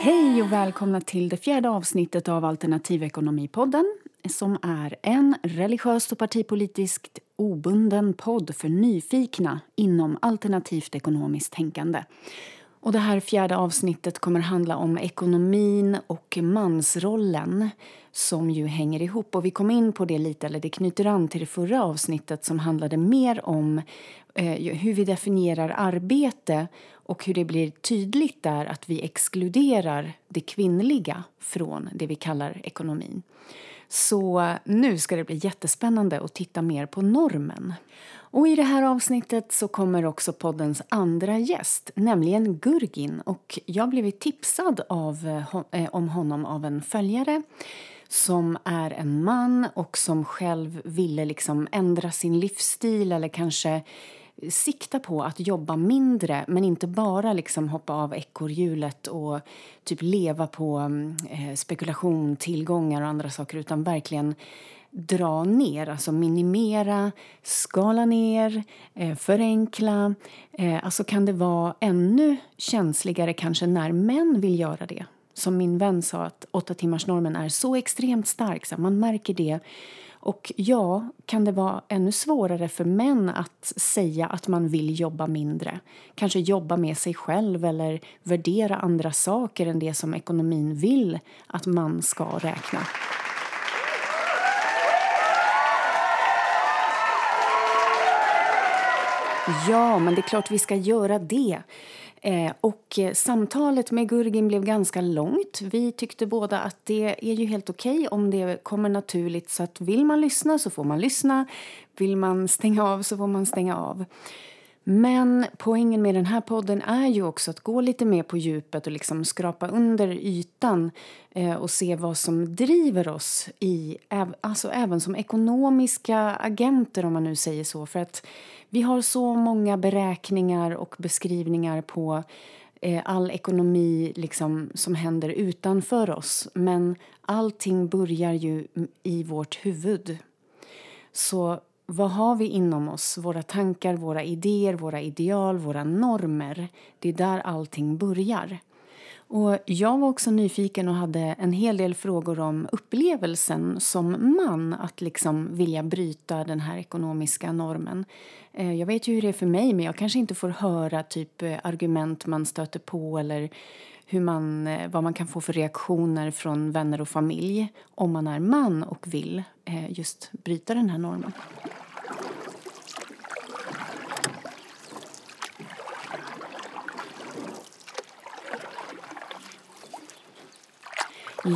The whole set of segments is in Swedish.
Hej och välkomna till det fjärde avsnittet av Alternativekonomipodden som är en religiöst och partipolitiskt obunden podd för nyfikna inom alternativt ekonomiskt tänkande. Och det här fjärde avsnittet kommer handla om ekonomin och mansrollen som ju hänger ihop. Och vi kom in på det lite, eller det knyter an till det förra avsnittet som handlade mer om eh, hur vi definierar arbete och hur det blir tydligt där att vi exkluderar det kvinnliga från det vi kallar ekonomin. Så nu ska det bli jättespännande att titta mer på normen. Och I det här avsnittet så kommer också poddens andra gäst, nämligen Gurgin. Och jag har blivit tipsad av, eh, eh, om honom av en följare som är en man och som själv ville liksom ändra sin livsstil eller kanske sikta på att jobba mindre men inte bara liksom hoppa av ekorrhjulet och typ leva på mm, eh, spekulation, tillgångar och andra saker utan verkligen dra ner, alltså minimera, skala ner, eh, förenkla. Eh, alltså kan det vara ännu känsligare kanske när män vill göra det. Som min vän sa, att åtta timmars normen är så extremt stark, så man märker det och ja, kan det vara ännu svårare för män att säga att man vill jobba mindre? Kanske jobba med sig själv eller värdera andra saker än det som ekonomin vill att man ska räkna. Ja, men det är klart vi ska göra det. Eh, och eh, samtalet med Gurgin blev ganska långt. Vi tyckte båda att det är ju helt okej okay om det kommer naturligt. Så att vill man lyssna så får man lyssna. Vill man stänga av så får man stänga av. Men poängen med den här podden är ju också att gå lite mer på djupet och liksom skrapa under ytan eh, och se vad som driver oss i, alltså även som ekonomiska agenter om man nu säger så. För att vi har så många beräkningar och beskrivningar på eh, all ekonomi liksom, som händer utanför oss. Men allting börjar ju i vårt huvud. Så vad har vi inom oss? Våra tankar, våra idéer, våra ideal, våra normer. Det är där allting börjar. Och jag var också nyfiken och hade en hel del frågor om upplevelsen som man att liksom vilja bryta den här ekonomiska normen. Eh, jag vet ju hur det är för mig, men jag kanske inte får höra typ eh, argument man stöter på eller hur man, eh, vad man kan få för reaktioner från vänner och familj om man är man och vill eh, just bryta den här normen.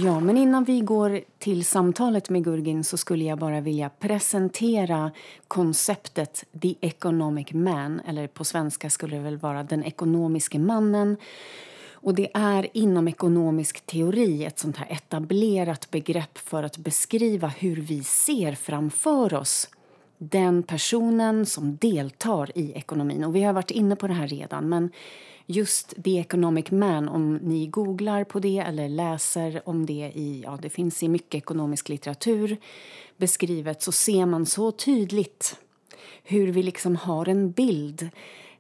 Ja, men innan vi går till samtalet med Gurgin så skulle jag bara vilja presentera konceptet The Economic Man, eller på svenska skulle det väl vara Den ekonomiske mannen. Och det är inom ekonomisk teori ett sånt här etablerat begrepp för att beskriva hur vi ser framför oss den personen som deltar i ekonomin. Och vi har varit inne på det här redan, men just The Economic Man, om ni googlar på det eller läser om det i, ja det finns i mycket ekonomisk litteratur beskrivet, så ser man så tydligt hur vi liksom har en bild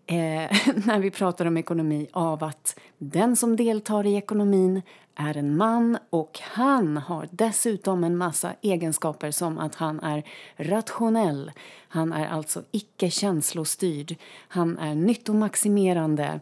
eh, när vi pratar om ekonomi av att den som deltar i ekonomin är en man och han har dessutom en massa egenskaper som att han är rationell, han är alltså icke känslostyrd, han är nyttomaximerande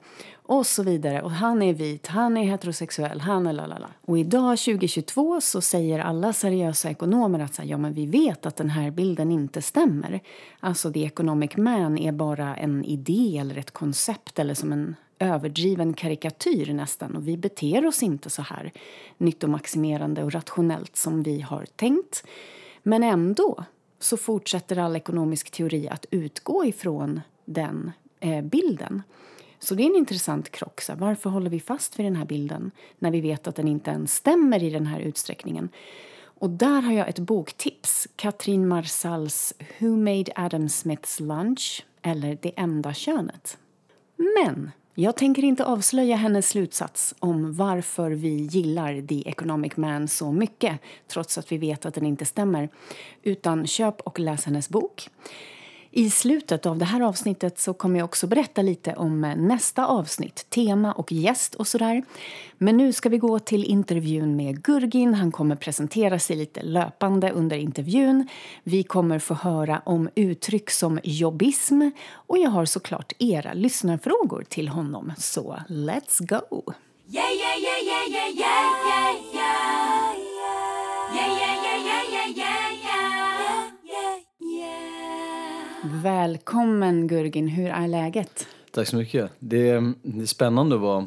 och så vidare. Och han är vit, han är heterosexuell, han är lalala. Och idag 2022 så säger alla seriösa ekonomer att ja, men vi vet att den här bilden inte stämmer. Alltså the economic man är bara en idé eller ett koncept eller som en överdriven karikatyr nästan och vi beter oss inte så här nyttomaximerande och rationellt som vi har tänkt. Men ändå så fortsätter all ekonomisk teori att utgå ifrån den eh, bilden. Så det är en intressant krock. Så varför håller vi fast vid den här bilden när vi vet att den inte ens stämmer i den här utsträckningen? Och där har jag ett boktips. Katrin Marsals Who Made Adam Smiths Lunch eller Det enda könet. Men jag tänker inte avslöja hennes slutsats om varför vi gillar The Economic Man så mycket trots att vi vet att den inte stämmer. Utan köp och läs hennes bok. I slutet av det här avsnittet så kommer jag också berätta lite om eh, nästa avsnitt, tema och gäst och sådär. Men nu ska vi gå till intervjun med Gurgin. Han kommer presentera sig lite löpande under intervjun. Vi kommer få höra om uttryck som jobbism och jag har såklart era lyssnarfrågor till honom. Så let's go! Yeah, yeah, yeah, yeah, yeah, yeah, yeah. Välkommen Gurgin, hur är läget? Tack så mycket. Det är, det är spännande att vara,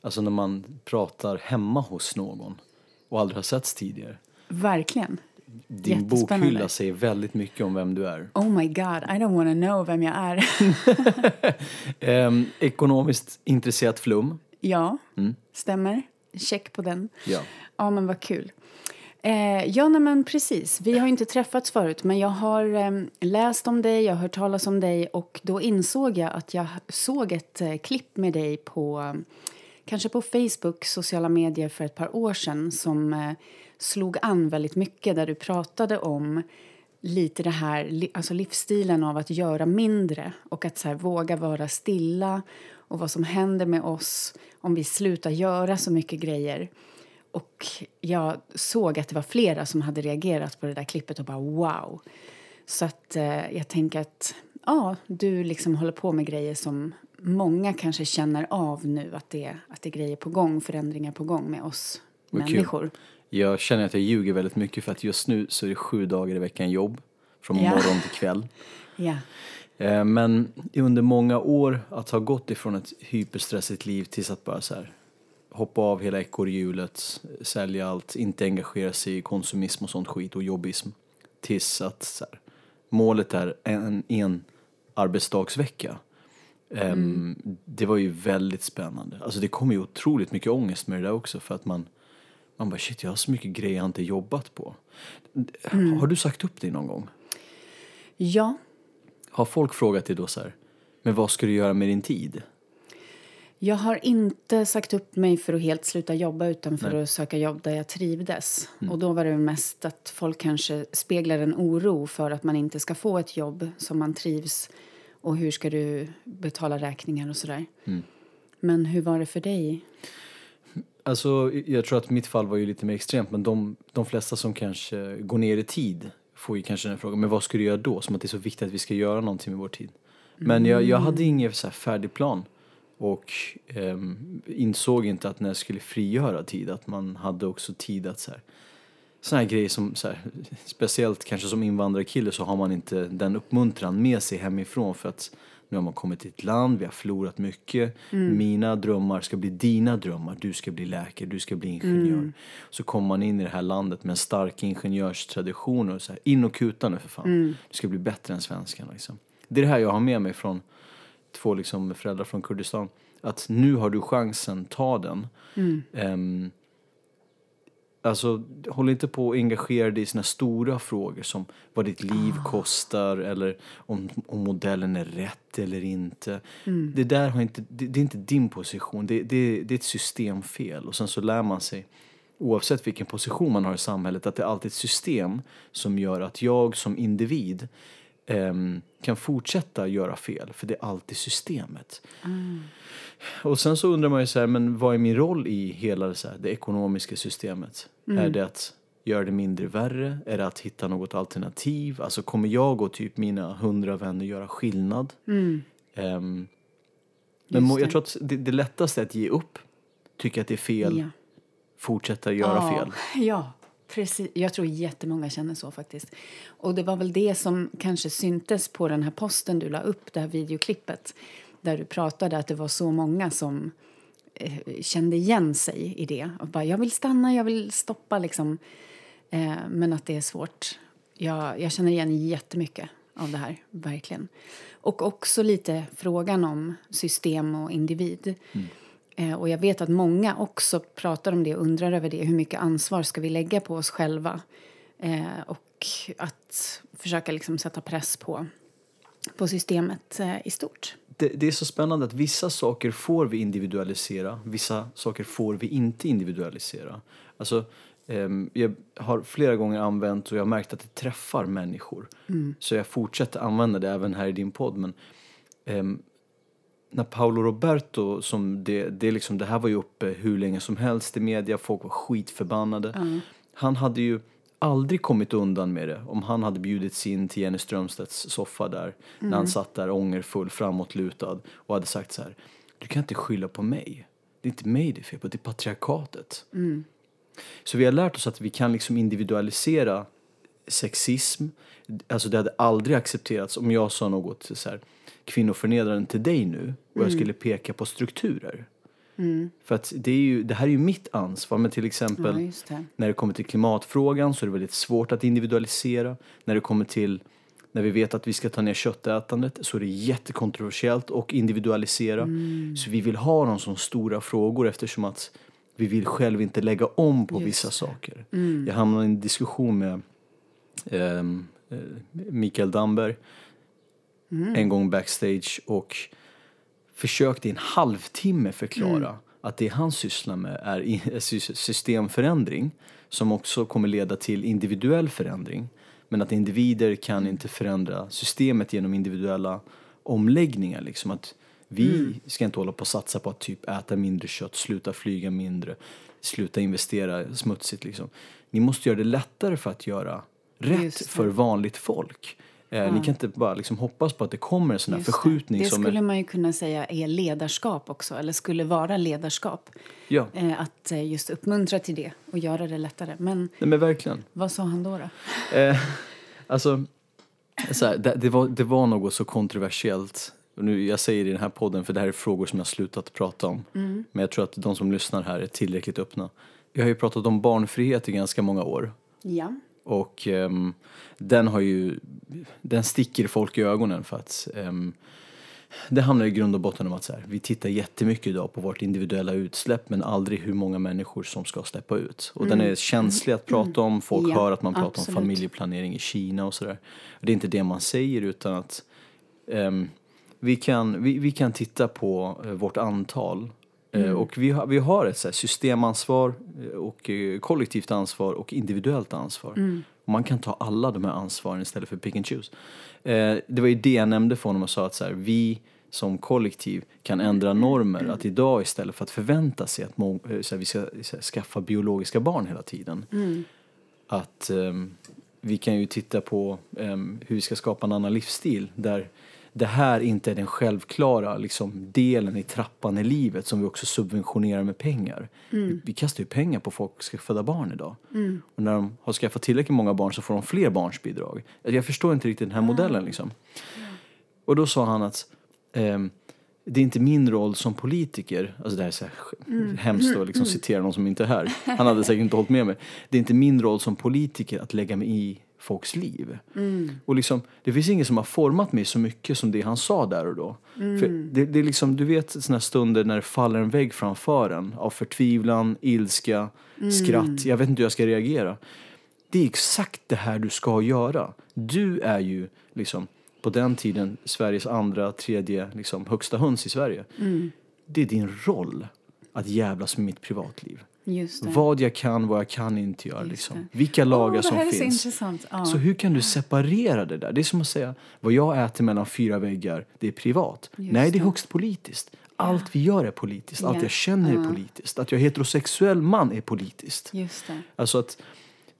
alltså när man pratar hemma hos någon och aldrig har setts tidigare. Verkligen. Din bokhylla säger väldigt mycket om vem du är. Oh my god, I don't wanna know vem jag är. eh, ekonomiskt intresserat flum. Ja, mm. stämmer. Check på den. Ja. Ja, men vad kul. Eh, ja, nej, men precis. Vi har inte träffats förut, men jag har eh, läst om dig, jag har hört talas om dig och då insåg jag att jag såg ett eh, klipp med dig på kanske på Facebook, sociala medier för ett par år sedan som eh, slog an väldigt mycket där du pratade om lite det här, alltså livsstilen av att göra mindre och att så här, våga vara stilla och vad som händer med oss om vi slutar göra så mycket grejer. Och jag såg att det var flera som hade reagerat på det där klippet och bara wow. Så att eh, jag tänker att ja, du liksom håller på med grejer som många kanske känner av nu att det, att det är grejer på gång, förändringar på gång med oss Vad människor. Kul. Jag känner att jag ljuger väldigt mycket för att just nu så är det sju dagar i veckan jobb. Från ja. morgon till kväll. Ja. Eh, men under många år att ha gått ifrån ett hyperstressigt liv tills att bara så här hoppa av hela ekorrhjulet, sälja allt, inte engagera sig i konsumism och sånt skit och jobbism. Tills att så här, målet är en, en arbetsdagsvecka. Mm. Um, det var ju väldigt spännande. Alltså det kom ju otroligt mycket ångest med det där också för att man, man bara shit jag har så mycket grejer jag inte jobbat på. Mm. Har du sagt upp dig någon gång? Ja. Har folk frågat dig då så här, men vad ska du göra med din tid? Jag har inte sagt upp mig för att helt sluta jobba utan för Nej. att söka jobb där jag trivdes. Mm. Och då var det mest att folk kanske speglar en oro för att man inte ska få ett jobb som man trivs och hur ska du betala räkningar och sådär. Mm. Men hur var det för dig? Alltså, jag tror att mitt fall var ju lite mer extremt men de, de flesta som kanske går ner i tid får ju kanske den frågan, men vad ska du göra då? Som att det är så viktigt att vi ska göra någonting med vår tid. Men jag, jag hade mm. ingen så färdig plan. Och eh, insåg inte att när jag skulle frigöra tid att man hade också tid att så här, såna här grejer som, så här, speciellt kanske som invandrarkille så har man inte den uppmuntran med sig hemifrån för att nu har man kommit till ett land, vi har förlorat mycket. Mm. Mina drömmar ska bli dina drömmar. Du ska bli läkare, du ska bli ingenjör. Mm. Så kommer man in i det här landet med en stark ingenjörstradition och så här, in och kuta nu för fan. Mm. Du ska bli bättre än svenskarna liksom. Det är det här jag har med mig från två liksom föräldrar från Kurdistan. Att nu har du chansen, ta den. Mm. Um, alltså, håll inte på att engagera dig i såna stora frågor som vad ditt liv ah. kostar eller om, om modellen är rätt eller inte. Mm. Det där har inte, det, det, är inte din position, det, det, det är ett systemfel. Och sen så lär man sig oavsett vilken position man har i samhället, att det är alltid ett system som gör att jag som individ um, kan fortsätta göra fel, för det är alltid systemet. Mm. Och sen så undrar man ju så här, men vad är min roll i hela det, så här, det ekonomiska systemet? Mm. Är det att göra det mindre värre? Är det att hitta något alternativ? Alltså kommer jag och typ mina hundra vänner göra skillnad? Mm. Um, men jag tror att det, det lättaste är att ge upp, tycka att det är fel, ja. fortsätta göra ja. fel. Ja, Precis. Jag tror jättemånga känner så faktiskt. Och det var väl det som kanske syntes på den här posten du la upp, det här videoklippet, där du pratade att det var så många som eh, kände igen sig i det. Och bara, jag vill stanna, jag vill stoppa liksom. Eh, men att det är svårt. Jag, jag känner igen jättemycket av det här, verkligen. Och också lite frågan om system och individ. Mm. Eh, och jag vet att många också pratar om det och undrar över det. Hur mycket ansvar ska vi lägga på oss själva? Eh, och att försöka liksom sätta press på, på systemet eh, i stort. Det, det, är så spännande att vissa saker får vi individualisera, vissa saker får vi inte individualisera. Alltså, ehm, jag har flera gånger använt och jag har märkt att det träffar människor. Så jag fortsätter använda det även här i din podd. Men ehm, när Paolo Roberto, som det, det, liksom, det här var ju uppe hur länge som helst i media, folk var skitförbannade. Han hade ju aldrig kommit undan med det om han hade bjudits in till Jenny Strömstedts soffa där när han satt där ångerfull framåtlutad och hade sagt så här du kan inte skylla på mig. Det är inte mig det är fel på, det är patriarkatet. Så vi har lärt oss att vi kan liksom individualisera sexism. Alltså det hade aldrig accepterats om jag sa något så här, kvinnoförnedrande till dig nu och jag skulle peka på strukturer. För att det, är ju, det här är ju mitt ansvar. Men till exempel Ja, just det. när det kommer till klimatfrågan så är det väldigt svårt att individualisera. När det kommer till när vi vet att vi ska ta ner köttätandet så är det jättekontroversiellt och individualisera. Mm. Så vi vill ha dem som stora frågor eftersom att vi vill själv inte lägga om på vissa saker. Mm. Jag hamnade i en diskussion med ehm, eh, Mikael Damberg Mm. en gång backstage och försökte i en halvtimme förklara Mm. att det han sysslar med är systemförändring som också kommer leda till individuell förändring. Men att individer kan Mm. inte förändra systemet genom individuella omläggningar. Liksom att vi Mm. ska inte hålla på och satsa på att typ äta mindre kött, sluta flyga mindre, sluta investera smutsigt. Liksom. Ni måste göra det lättare för att göra rätt för vanligt folk. Eh, Ni kan inte bara liksom hoppas på att det kommer en sån här Just det. förskjutning. Det som skulle är, man ju kunna säga är ledarskap också, eller skulle vara ledarskap. ja, Eh, att eh, just uppmuntra till det och göra det lättare. Men nej, men verkligen. vad sa han då? då? Eh, alltså, så här, det, det, var, det var något så kontroversiellt. Nu, jag säger det i den här podden för det här är frågor som jag slutat prata om. Men jag tror att de som lyssnar här är tillräckligt öppna. Jag har ju pratat om barnfrihet i ganska många år. Ja. Och ehm, den har ju, den sticker folk i ögonen för att ehm, det handlar i grund och botten om att så här, vi tittar jättemycket idag på vårt individuella utsläpp men aldrig hur många människor som ska släppa ut. Och den är känslig att prata om, folk Mm. Ja, hör att man pratar absolut. om familjeplanering i Kina och sådär. Det är inte det man säger utan att ehm, vi, kan, vi, vi kan titta på eh, vårt antal Mm. Och vi har, vi har ett så systemansvar eh, och eh, kollektivt ansvar och individuellt ansvar. Mm. Och man kan ta alla de här ansvaren istället för pick and choose. Eh, det var ju det jag nämnde för honom och sa att så här, vi som kollektiv kan ändra normer. Att idag istället för att förvänta sig att eh, här, vi ska här, skaffa biologiska barn hela tiden. Att ehm, vi kan ju titta på ehm, hur vi ska skapa en annan livsstil där det här inte är den självklara liksom, delen i trappan i livet som vi också subventionerar med pengar. Vi, vi kastar ju pengar på folk som ska föda barn idag. Och när de har skaffat tillräckligt många barn så får de fler barnsbidrag. Jag förstår inte riktigt den här modellen liksom. Och då sa han att ehm, det är inte min roll som politiker, alltså det här är så här hemskt att liksom citera någon som inte är här. Han hade säkert inte hållit med mig. Det är inte min roll som politiker att lägga mig i folks liv. Och liksom, det finns ingen som har format mig så mycket som det han sa där och då. För det, det är liksom, du vet såna här stunder när det faller en vägg framför en av förtvivlan, ilska, skratt. Jag vet inte hur jag ska reagera. Det är exakt det här du ska göra. Du är ju liksom på den tiden Sveriges andra, tredje liksom, högsta höns i Sverige. Det är din roll att jävlas med mitt privatliv. Vad jag kan, vad jag kan inte göra. Liksom. Vilka lagar Åh, som så finns. intressant. Ja. Så hur kan du separera det där? Det är som att säga, vad jag äter mellan fyra väggar, det är privat. Just Nej, det är högst politiskt. Allt vi gör är politiskt. Allt Ja. jag känner är politiskt. Att jag är heterosexuell man är politiskt. Just det. Alltså att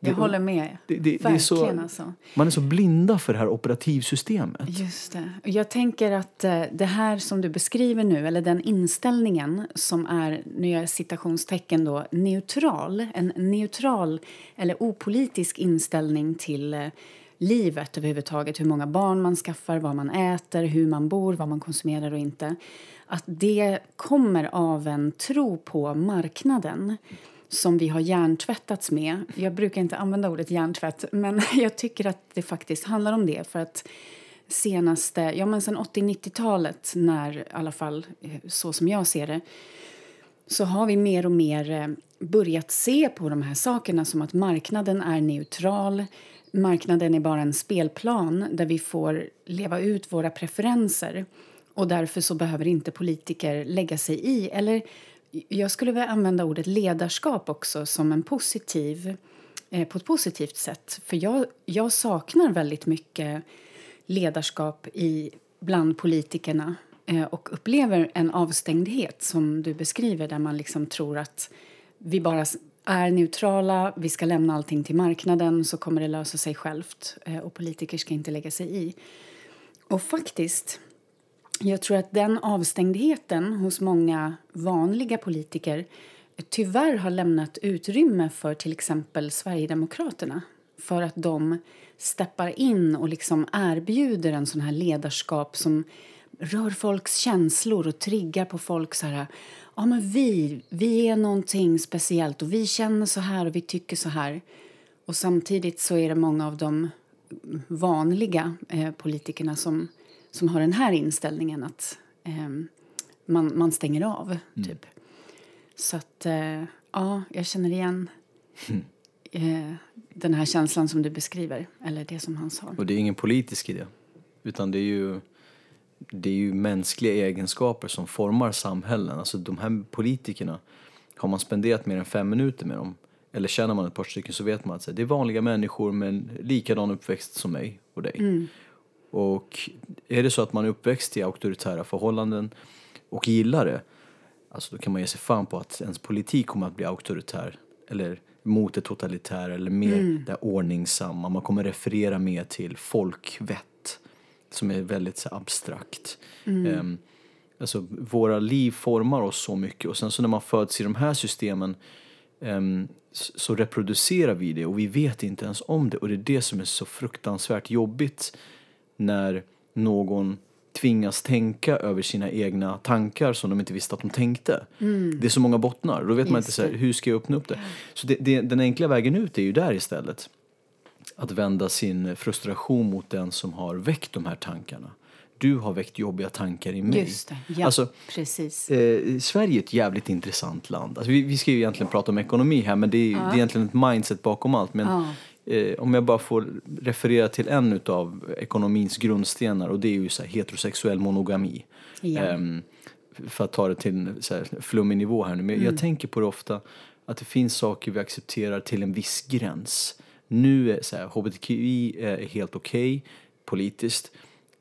Jag det- håller med. det, det, det är Verkligen så, alltså. Man är så blinda för det här operativsystemet. Just det. Jag tänker att eh, det här som du beskriver nu, eller den inställningen som är, nu gör citationstecken då, neutral, en neutral eller opolitisk inställning till eh, livet överhuvudtaget, hur många barn man skaffar, vad man äter, hur man bor, vad man konsumerar och inte. Att det kommer av en tro på marknaden som vi har hjärntvättats med. Jag brukar inte använda ordet hjärntvätt, men jag tycker att det faktiskt handlar om det. För att senaste, ja men sen 80-90-talet, när i alla fall eh, så som jag ser det, så har vi mer och mer eh, börjat se på de här sakerna som att marknaden är neutral. Marknaden är bara en spelplan där vi får leva ut våra preferenser. Och därför så behöver inte politiker lägga sig i eller jag skulle vilja använda ordet ledarskap också som en positiv, eh, på ett positivt sätt. För jag, jag saknar väldigt mycket ledarskap i, bland politikerna eh, och upplever en avstängdhet som du beskriver där man liksom tror att vi bara är neutrala, vi ska lämna allting till marknaden så kommer det lösa sig självt eh, och politiker ska inte lägga sig i. Och faktiskt, jag tror att den avstängdheten hos många vanliga politiker tyvärr har lämnat utrymme för till exempel Sverigedemokraterna för att de steppar in och liksom erbjuder en sån här ledarskap som rör folks känslor och triggar på folk så här ja men vi, vi är någonting speciellt och vi känner så här och vi tycker så här. Och samtidigt så är det många av de vanliga eh, politikerna som, som har den här inställningen att eh, man, man stänger av, mm. typ. Så att, eh, ja, jag känner igen mm. den här känslan som du beskriver, eller det som han sa. Och det är ingen politisk idé, utan det är ju det är ju mänskliga egenskaper som formar samhällen. Alltså de här politikerna, har man spenderat mer än fem minuter med dem eller känner man ett par stycken så vet man att det är vanliga människor med en likadan uppväxt som mig och dig. Mm. Och är det så att man är uppväxt i auktoritära förhållanden och gillar det, alltså då kan man ge sig fan på att ens politik kommer att bli auktoritär eller mot det totalitära eller mer mm. det ordningsamma. Man kommer referera mer till folkvett som är väldigt så abstrakt. Mm. Um, alltså våra liv formar oss så mycket och sen så när man föds i de här systemen um, så reproducerar vi det och vi vet inte ens om det och det är det som är så fruktansvärt jobbigt när någon tvingas tänka över sina egna tankar som de inte visste att de tänkte. Mm. Det är så många bottnar. Då vet Just man inte så här, hur ska jag öppna upp det? Så det, det, den enkla vägen ut är ju där istället att vända sin frustration mot den som har väckt de här tankarna. Du har väckt jobbiga tankar i mig. Just det, ja, alltså, precis. Eh, Sverige är ett jävligt intressant land. Alltså, vi, vi ska ju egentligen prata om ekonomi här men det är, ja. det är egentligen ett mindset bakom allt. Men ja. Eh, om jag bara får referera till en av ekonomins grundstenar och det är ju så heterosexuell monogami. Ja. Eh, för att ta det till en så här, flummig nivå här nu. Men mm. jag tänker på det ofta att det finns saker vi accepterar till en viss gräns. Nu är så här, hbtqi är helt okej okay, politiskt.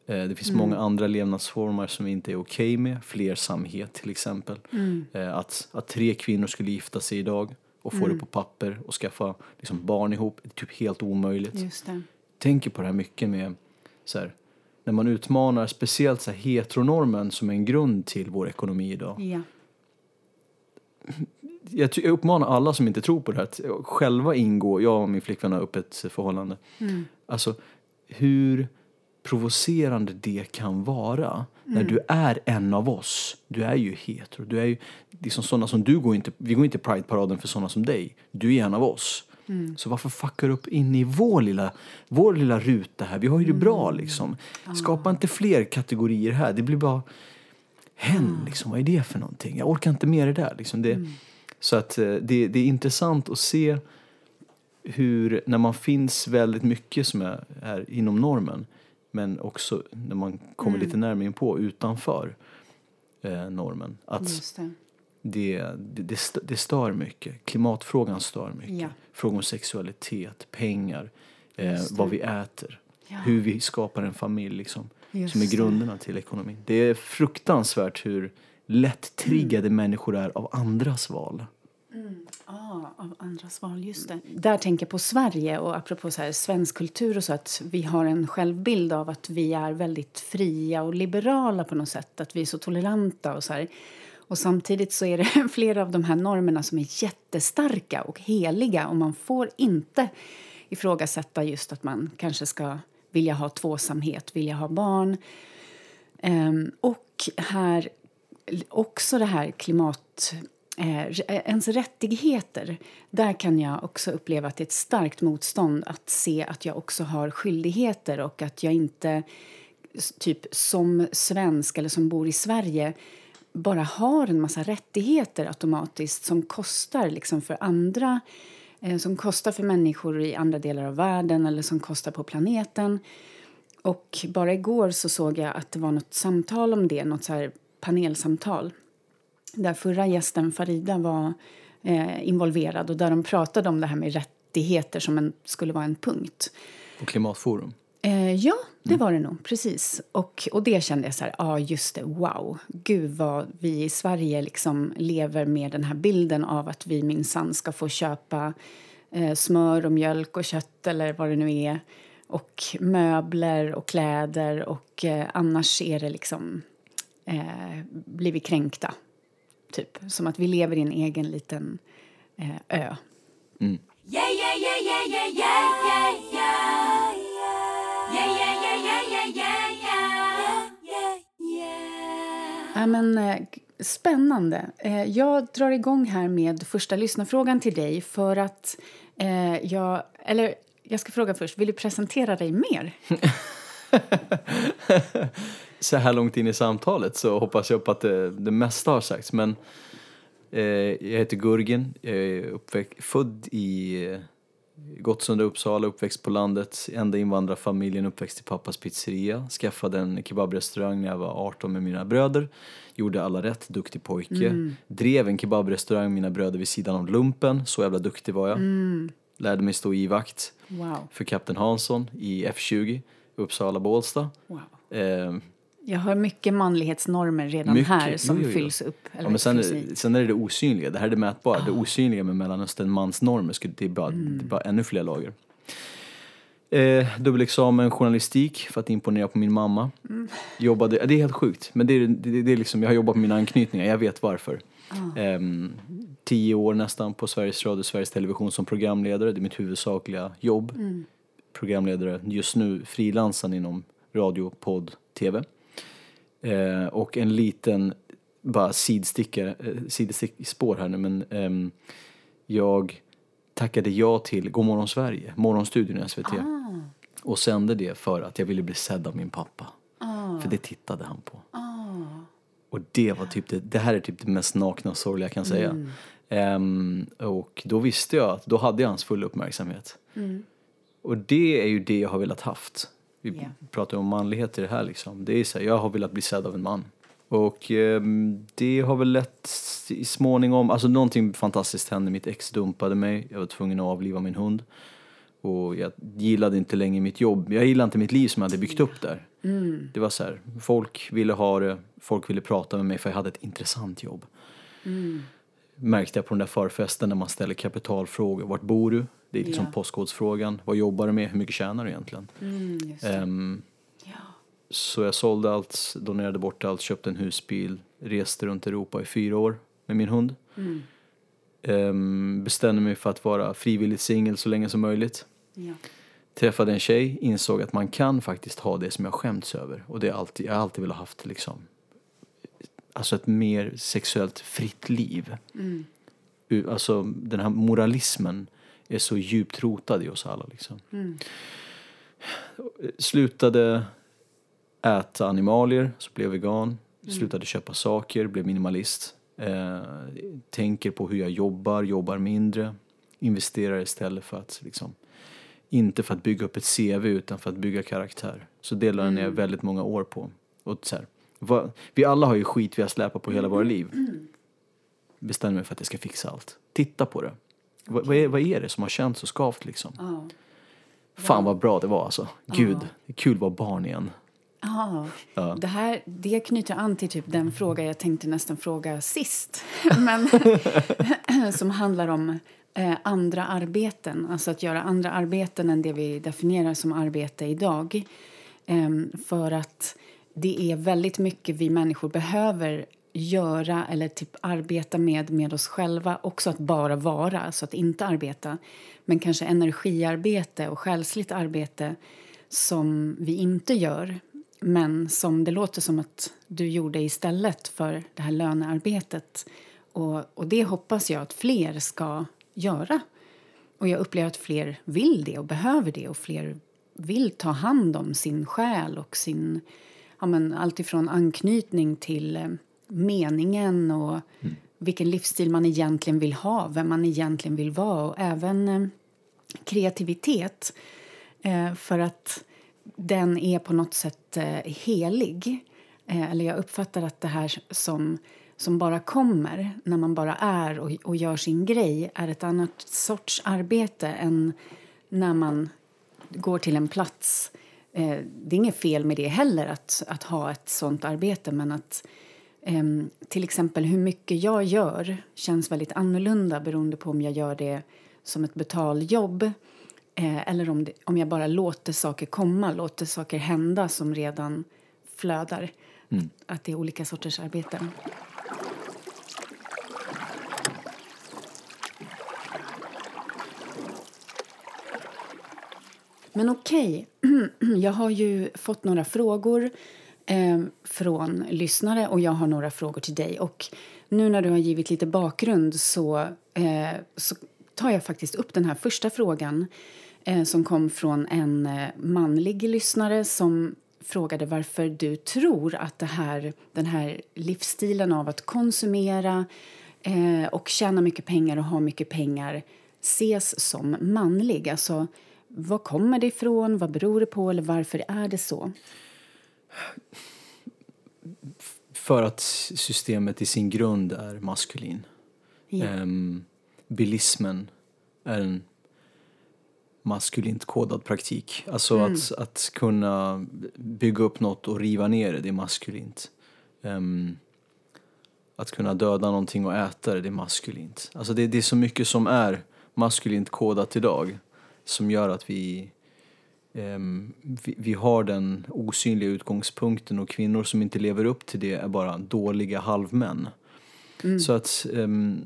Eh, det finns mm. många andra levnadsformer som vi inte är okej okay med. Flersamhet till exempel. Mm. Eh, att, att tre kvinnor skulle gifta sig idag och få mm. det på papper och skaffa liksom, barn ihop är typ helt omöjligt. Just det. Tänker på det här mycket med så här, när man utmanar speciellt så här, heteronormen som är en grund till vår ekonomi idag. Ja jag, jag uppmanar alla som inte tror på det här att själva ingå, jag och min flickvän har upp ett förhållande. Mm. Alltså hur provocerande det kan vara mm. när du är en av oss. Du är ju hetero, du är ju liksom sådana som du går inte, vi går inte Pride-paraden för sådana som dig. Du är en av oss. Mm. Så varför fuckar du upp in i vår lilla, vår lilla ruta här? Vi har ju det bra mm. liksom. Skapa inte fler kategorier här. Det blir bara hen liksom. Vad är det för någonting? Jag orkar inte med det där liksom. Det, mm. Så att eh, det, det är intressant att se hur, när man finns väldigt mycket som är, är inom normen men också när man kommer mm. lite närmare in på utanför eh, normen. Att det. Det, det, det, stör mycket. Klimatfrågan stör mycket. Ja. Frågan om sexualitet, pengar, eh, vad vi äter, ja. hur vi skapar en familj liksom, som är grunderna till ekonomin. Det är fruktansvärt hur lätt triggade mm. människor är av andras val. Mm. Ah, av andras val, just det. Där tänker jag på Sverige och apropå så här, svensk kultur och så att vi har en självbild av att vi är väldigt fria och liberala på något sätt, att vi är så toleranta och så här. Och samtidigt så är det flera av de här normerna som är jättestarka och heliga och man får inte ifrågasätta just att man kanske ska vilja ha tvåsamhet, vilja ha barn. Um, och här också det här klimat... Eh, eh, ens rättigheter, där kan jag också uppleva att det är ett starkt motstånd att se att jag också har skyldigheter och att jag inte typ som svensk eller som bor i Sverige bara har en massa rättigheter automatiskt som kostar liksom för andra eh, som kostar för människor i andra delar av världen eller som kostar på planeten. Och bara igår så såg jag att det var något samtal om det, något så här panelsamtal där förra gästen Farida var eh, involverad och där de pratade om det här med rättigheter som en, skulle vara en punkt. På Klimatforum? Eh, ja, det var det nog. Precis. Och, och det kände jag så här, ja ah, just det, wow. Gud vad vi i Sverige liksom lever med den här bilden av att vi minsann ska få köpa eh, smör och mjölk och kött eller vad det nu är. Och möbler och kläder och eh, annars är det liksom, eh, blir vi kränkta. Typ, som att vi lever i en egen liten eh, ö. Mm. Ja, men, eh, spännande. Eh, jag drar igång här med första lyssnarfrågan till dig för att eh, jag... Eller jag ska fråga först, vill du presentera dig mer? Så här långt in i samtalet så hoppas jag på att det, det mesta har sagts. Men eh, jag heter Gurgen, jag är uppväxt, född i eh, Gottsunda, Uppsala, uppväxt på landet. Enda invandrarfamiljen, uppväxt i pappas pizzeria. Skaffade en kebabrestaurang när jag var 18 med mina bröder. Gjorde alla rätt, duktig pojke. Drev en kebabrestaurang med mina bröder vid sidan av lumpen. Så jävla duktig var jag. Lärde mig stå i vakt Wow. för Kapten Hansson i F20, Uppsala Bålsta. wow. Eh, Jag har mycket manlighetsnormer redan Mycket, här som jo, jo, jo. fylls upp. Eller Ja, men sen, sen är det det osynliga, det här är det mätbara. Det osynliga med Mellanöstern mansnormer, det är bara, det är bara ännu fler lager. Eh, dubbelexamen journalistik för att imponera på min mamma. Jobbade, det är helt sjukt, men det är, det, det är liksom, jag har jobbat på mina anknytningar, jag vet varför. Ehm, tio år nästan på Sveriges Radio, Sveriges Television som programledare, det är mitt huvudsakliga jobb. Programledare, just nu frilansande inom radio, podd, tv. Eh, och en liten, bara sidstickare, eh, sidostickspår här nu, men ehm, jag tackade ja till Godmorgon Sverige, Morgonstudion i SVT. Och sände det för att jag ville bli sedd av min pappa. För det tittade han på. Och det var typ det, det här är typ det mest nakna och sorgliga jag kan säga. Ehm, och då visste jag att då hade jag hans fulla uppmärksamhet. Och det är ju det jag har velat haft. Vi Ja. pratar om manlighet i det här liksom. Det är så här, jag har velat bli sedd av en man. Och ehm, det har väl lett i småningom, alltså någonting fantastiskt hände. Mitt ex dumpade mig, jag var tvungen att avliva min hund. Och jag gillade inte längre mitt jobb. Jag gillade inte mitt liv som jag hade byggt upp där. Det var så här, folk ville ha det, folk ville prata med mig för jag hade ett intressant jobb. Märkte jag på den där förfesten när man ställer kapitalfrågor. Vart bor du? Det är liksom Ja. postkodsfrågan. Vad jobbar du med? Hur mycket tjänar du egentligen? Mm. Ehm, Ja. så jag sålde allt, donerade bort allt, köpte en husbil, reste runt Europa i fyra år med min hund. Mm. Ehm, bestämde mig för att vara frivilligt singel så länge som möjligt. Ja. Träffade en tjej, insåg att man kan faktiskt ha det som jag skämts över. Och det är alltid, jag har alltid velat haft liksom, alltså ett mer sexuellt fritt liv. Mm. Alltså den här moralismen är så djupt rotad i oss alla liksom. Mm. Slutade äta animalier, så blev vegan. Slutade köpa saker, blev minimalist. Eh, tänker på hur jag jobbar, jobbar mindre. Investerar istället för att liksom, inte för att bygga upp ett CV utan för att bygga karaktär. Så det la jag ner väldigt många år på. Och så här, vad, vi alla har ju skit vi har släpat på hela våra liv. Bestämde mig för att jag ska fixa allt. Titta på det. Vad, vad, är, vad är det som har känts så skavt liksom? Ja. Fan vad bra det var alltså. Gud, det är kul att vara barn igen. Ja, det här det knyter an till typ den fråga jag tänkte nästan fråga sist. Men, som handlar om eh, andra arbeten, alltså att göra andra arbeten än det vi definierar som arbete idag. Ehm, för att det är väldigt mycket vi människor behöver göra eller typ arbeta med med oss själva. Också att bara vara, alltså att inte arbeta. Men kanske energiarbete och själsligt arbete som vi inte gör men som det låter som att du gjorde istället för det här lönearbetet. Och, och det hoppas jag att fler ska göra. Och jag upplever att fler vill det och behöver det och fler vill ta hand om sin själ och sin, ja men allt ifrån anknytning till eh, meningen och vilken livsstil man egentligen vill ha, vem man egentligen vill vara och även eh, kreativitet. Eh, för att den är på något sätt eh, helig. Eh, eller jag uppfattar att det här som, som bara kommer när man bara är och, och gör sin grej är ett annat sorts arbete än när man går till en plats. Eh, det är inget fel med det heller, att, att ha ett sånt arbete men att Ehm, till exempel hur mycket jag gör känns väldigt annorlunda beroende på om jag gör det som ett betaljobb eh, eller om, det, om jag bara låter saker komma, låter saker hända som redan flödar. Att, att det är olika sorters arbeten. Men okej, jag har ju fått några frågor eh, från lyssnare och jag har några frågor till dig. Och nu när du har givit lite bakgrund så, eh, så tar jag faktiskt upp den här första frågan eh, som kom från en eh, manlig lyssnare som frågade varför du tror att det här, den här livsstilen av att konsumera eh, och tjäna mycket pengar och ha mycket pengar ses som manlig. Alltså, var kommer det ifrån? Vad beror det på? Eller varför är det så? För att systemet i sin grund är maskulin. Ja. Ehm, bilismen är en maskulint kodad praktik. Alltså att, att kunna bygga upp något och riva ner det, det är maskulint. Ehm, att kunna döda någonting och äta det, det är maskulint. Alltså det, det är så mycket som är maskulint kodat idag som gör att vi, vi, vi har den osynliga utgångspunkten och kvinnor som inte lever upp till det är bara dåliga halvmän. Så att ehm,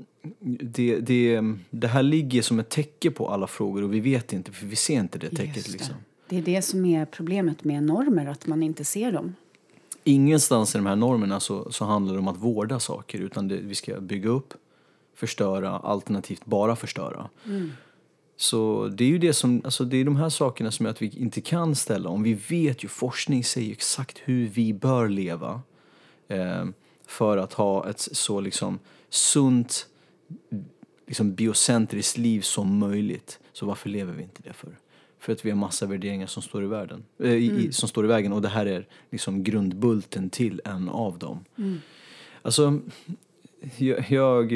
det, det, det här ligger som ett täcke på alla frågor och vi vet inte för vi ser inte det täcket Just det. liksom. Det är det som är problemet med normer, att man inte ser dem. Ingenstans i de här normerna så, så handlar det om att vårda saker utan det, vi ska bygga upp, förstöra, alternativt bara förstöra. Så det är ju det som, alltså det är de här sakerna som gör att vi inte kan ställa om. Vi vet ju, forskning säger exakt hur vi bör leva eh, för att ha ett så liksom sunt, liksom biocentriskt liv som möjligt. Så varför lever vi inte det för? För att vi har massa värderingar som står i, världen, eh, i, i, som står i vägen och det här är liksom grundbulten till en av dem. Alltså, jag, jag,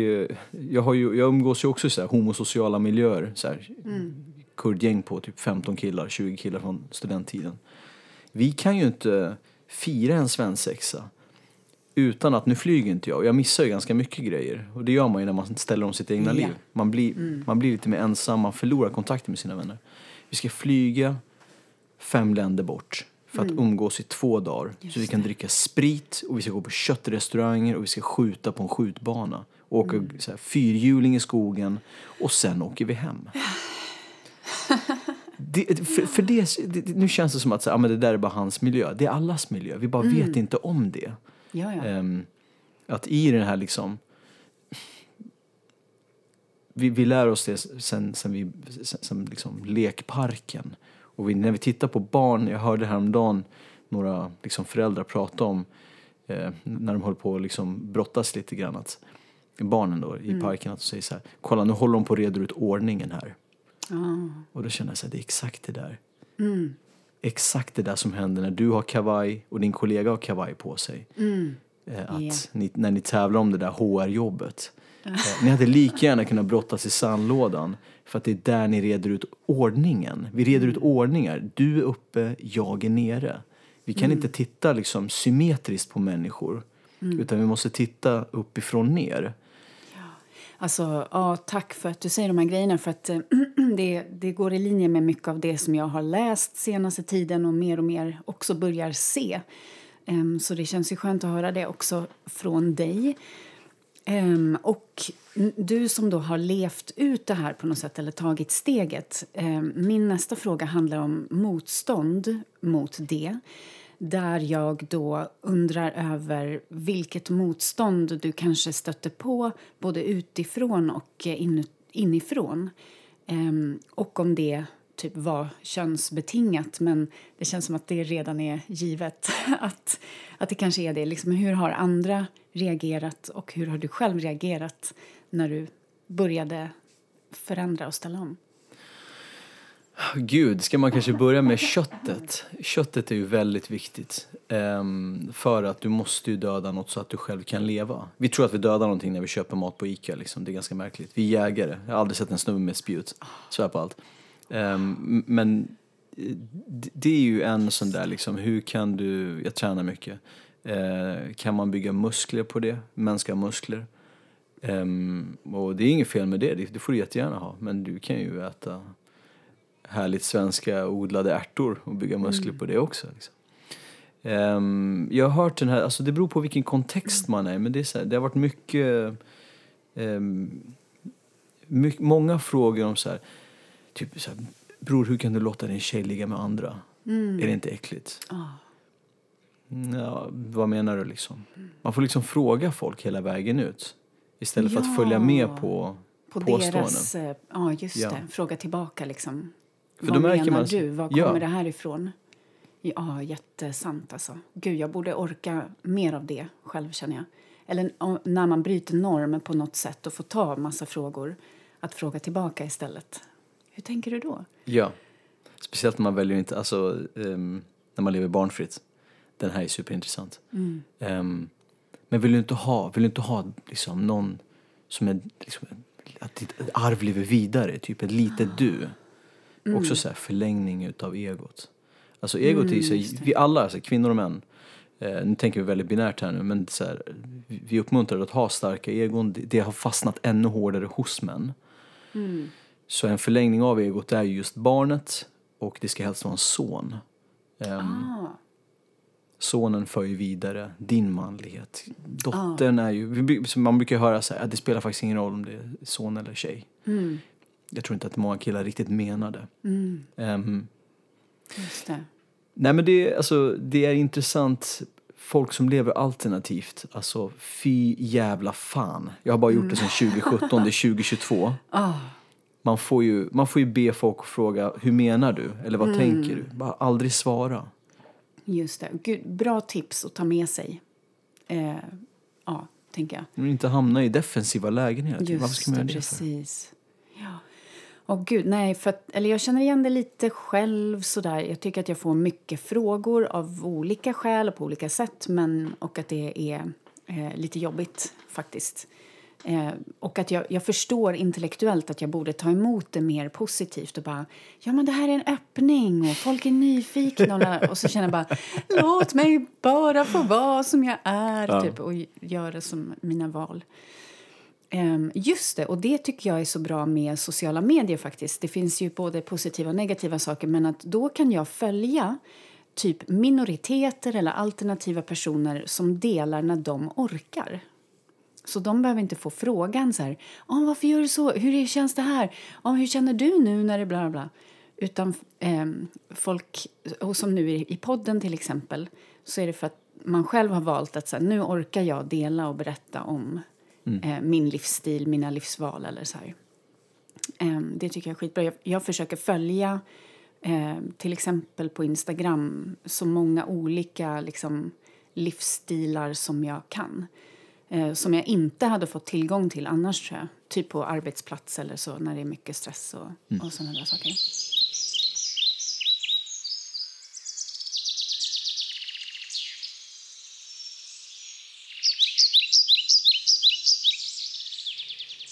jag, har ju, jag umgås ju också i så här homosociala miljöer. Så här, Kurdgäng på typ 15 killar, 20 killar från studenttiden. Vi kan ju inte fira en svensexa utan att, nu flyger inte jag jag missar ju ganska mycket grejer. Och det gör man ju när man ställer om sitt egna Ja. liv. Man blir, man blir lite mer ensam, man förlorar kontakten med sina vänner. Vi ska flyga fem länder bort för att umgås i två dagar. så vi kan dricka sprit och vi ska gå på köttrestauranger och vi ska skjuta på en skjutbana. Och åka så här, fyrhjuling i skogen och sen åker vi hem. Det, för, för det, det, nu känns det som att så, ja, men det där är bara hans miljö. Det är allas miljö. Vi bara vet inte om det. Ja, ja. Ehm, att i den här liksom... Vi, vi lär oss det sen, sen, vi, sen, sen liksom lekparken. Och vi, när vi tittar på barn, jag hörde häromdagen några liksom föräldrar prata om eh, när de höll på att liksom brottas lite grann att barnen då i parken att de säger så här, kolla nu håller de på att reda ut ordningen här. Ah. Och då känner jag så här, det är exakt det där. Exakt det där som händer när du har kavaj och din kollega har kavaj på sig. Eh, att Ja. ni, när ni tävlar om det där HR-jobbet. Eh, ni hade lika gärna kunnat brottas i sandlådan. För att det är där ni reder ut ordningen. Vi reder ut ordningar. Du är uppe, jag är nere. Vi kan inte titta liksom symmetriskt på människor. Utan vi måste titta uppifrån ner. Alltså, ja, tack för att du säger de här grejerna. För att eh, det, det går i linje med mycket av det som jag har läst senaste tiden och mer och mer också börjar se. Em, så det känns ju skönt att höra det också från dig. Um, och du som då har levt ut det här på något sätt eller tagit steget. Um, min nästa fråga handlar om motstånd mot det. Där jag då undrar över vilket motstånd du kanske stötte på både utifrån och eh, in, inifrån. Um, och om det typ var könsbetingat, men det känns som att det redan är givet att, att det kanske är det. Liksom, hur har andra reagerat och hur har du själv reagerat när du började förändra och ställa om? Gud, ska man kanske börja med köttet? Köttet är ju väldigt viktigt. Um, för att du måste ju döda något så att du själv kan leva. Vi tror att vi dödar någonting när vi köper mat på Ica. Liksom. Det är ganska märkligt. Vi är jägare. Jag har aldrig sett en snubbe med spjut. Svär på allt. Ehm, men det- är ju en sån där liksom, hur kan du, jag tränar mycket. Eh, kan man bygga muskler på det? Mänskliga muskler? Ehm, och det är inget fel med det, det, får du jättegärna ha. Men du kan ju äta härligt svenska odlade ärtor och bygga muskler på det också. Liksom. Ehm, jag har hört den här, alltså det beror på vilken kontext man är men det, är så här, det har varit mycket, ehm, mycket många frågor om så här, typ så här, bror hur kan du låta din tjej ligga med andra? Är det inte äckligt? Ah. Ja, vad menar du liksom? Man får liksom fråga folk hela vägen ut. Istället för Ja. att följa med på, På påståenden. deras, eh, ja just Ja. det, fråga tillbaka liksom. För Vad då märker menar man- du? Var Ja. kommer det här ifrån? Ja, jättesant alltså. Gud, jag borde orka mer av det själv känner jag. Eller när man bryter normer på något sätt och får ta massa frågor, att fråga tillbaka istället. Hur tänker du då? Ja. Speciellt när man väljer inte, alltså ehm, när man lever barnfritt. Den här är superintressant. Ehm, men vill du inte ha, vill du inte ha liksom någon som är, liksom, att ditt arv lever vidare, typ ett litet du. Också så här förlängning utav egot. Alltså egot är ju så, här- vi alla, alltså, kvinnor och män, eh, nu tänker vi väldigt binärt här nu, men så här, vi- uppmuntrar att ha starka egon. Det, det har fastnat ännu hårdare hos män. Så en förlängning av egot är ju just barnet och det ska helst vara en son. Ehm, Ah, Sonen för ju vidare din manlighet. Dottern är ju, man brukar höra så här, att det spelar faktiskt ingen roll om det är son eller tjej. mm, Jag tror inte att många killar riktigt menar det. mm, Ehm, just det. nej men det, är- alltså, det är intressant, folk som lever alternativt, alltså fy jävla fan. Jag har bara gjort det sedan 2017, det är 2022. Ah, Man får, ju, man får ju be folk att fråga, hur menar du? Eller vad tänker du? Bara aldrig svara. just det. Gud, bra tips att ta med sig. Eh, ja, tänker jag. Men inte hamna i defensiva lägen hela tiden. Varför ska man göra det precis. Ja. Åh gud, nej, för att, eller jag känner igen det lite själv sådär. Jag tycker att jag får mycket frågor av olika skäl och på olika sätt, men och att det är eh, lite jobbigt faktiskt. Eh, och att jag, jag förstår intellektuellt att jag borde ta emot det mer positivt och bara ja men det här är en öppning och folk är nyfikna och, och så känner jag bara låt mig bara få vara som jag är Ja. typ och göra som mina val. Ehm, just det, och det tycker jag är så bra med sociala medier faktiskt. Det finns ju både positiva och negativa saker men att då kan jag följa typ minoriteter eller alternativa personer som delar när de orkar. Så de behöver inte få frågan så här, "Ah, varför gör du så? Hur känns det här? Ah, hur känner du nu när det bla bla? Utan ehm, folk, och som nu i, podden till exempel, så är det för att man själv har valt att så här, nu orkar jag dela och berätta om eh, min livsstil, mina livsval eller så. Ehm, det tycker jag är skitbra. Jag, jag försöker följa eh, till exempel på Instagram så många olika liksom, livsstilar som jag kan. Eh, som jag inte hade fått tillgång till annars tror jag. Typ på arbetsplats eller så när det är mycket stress och, och sådana där saker.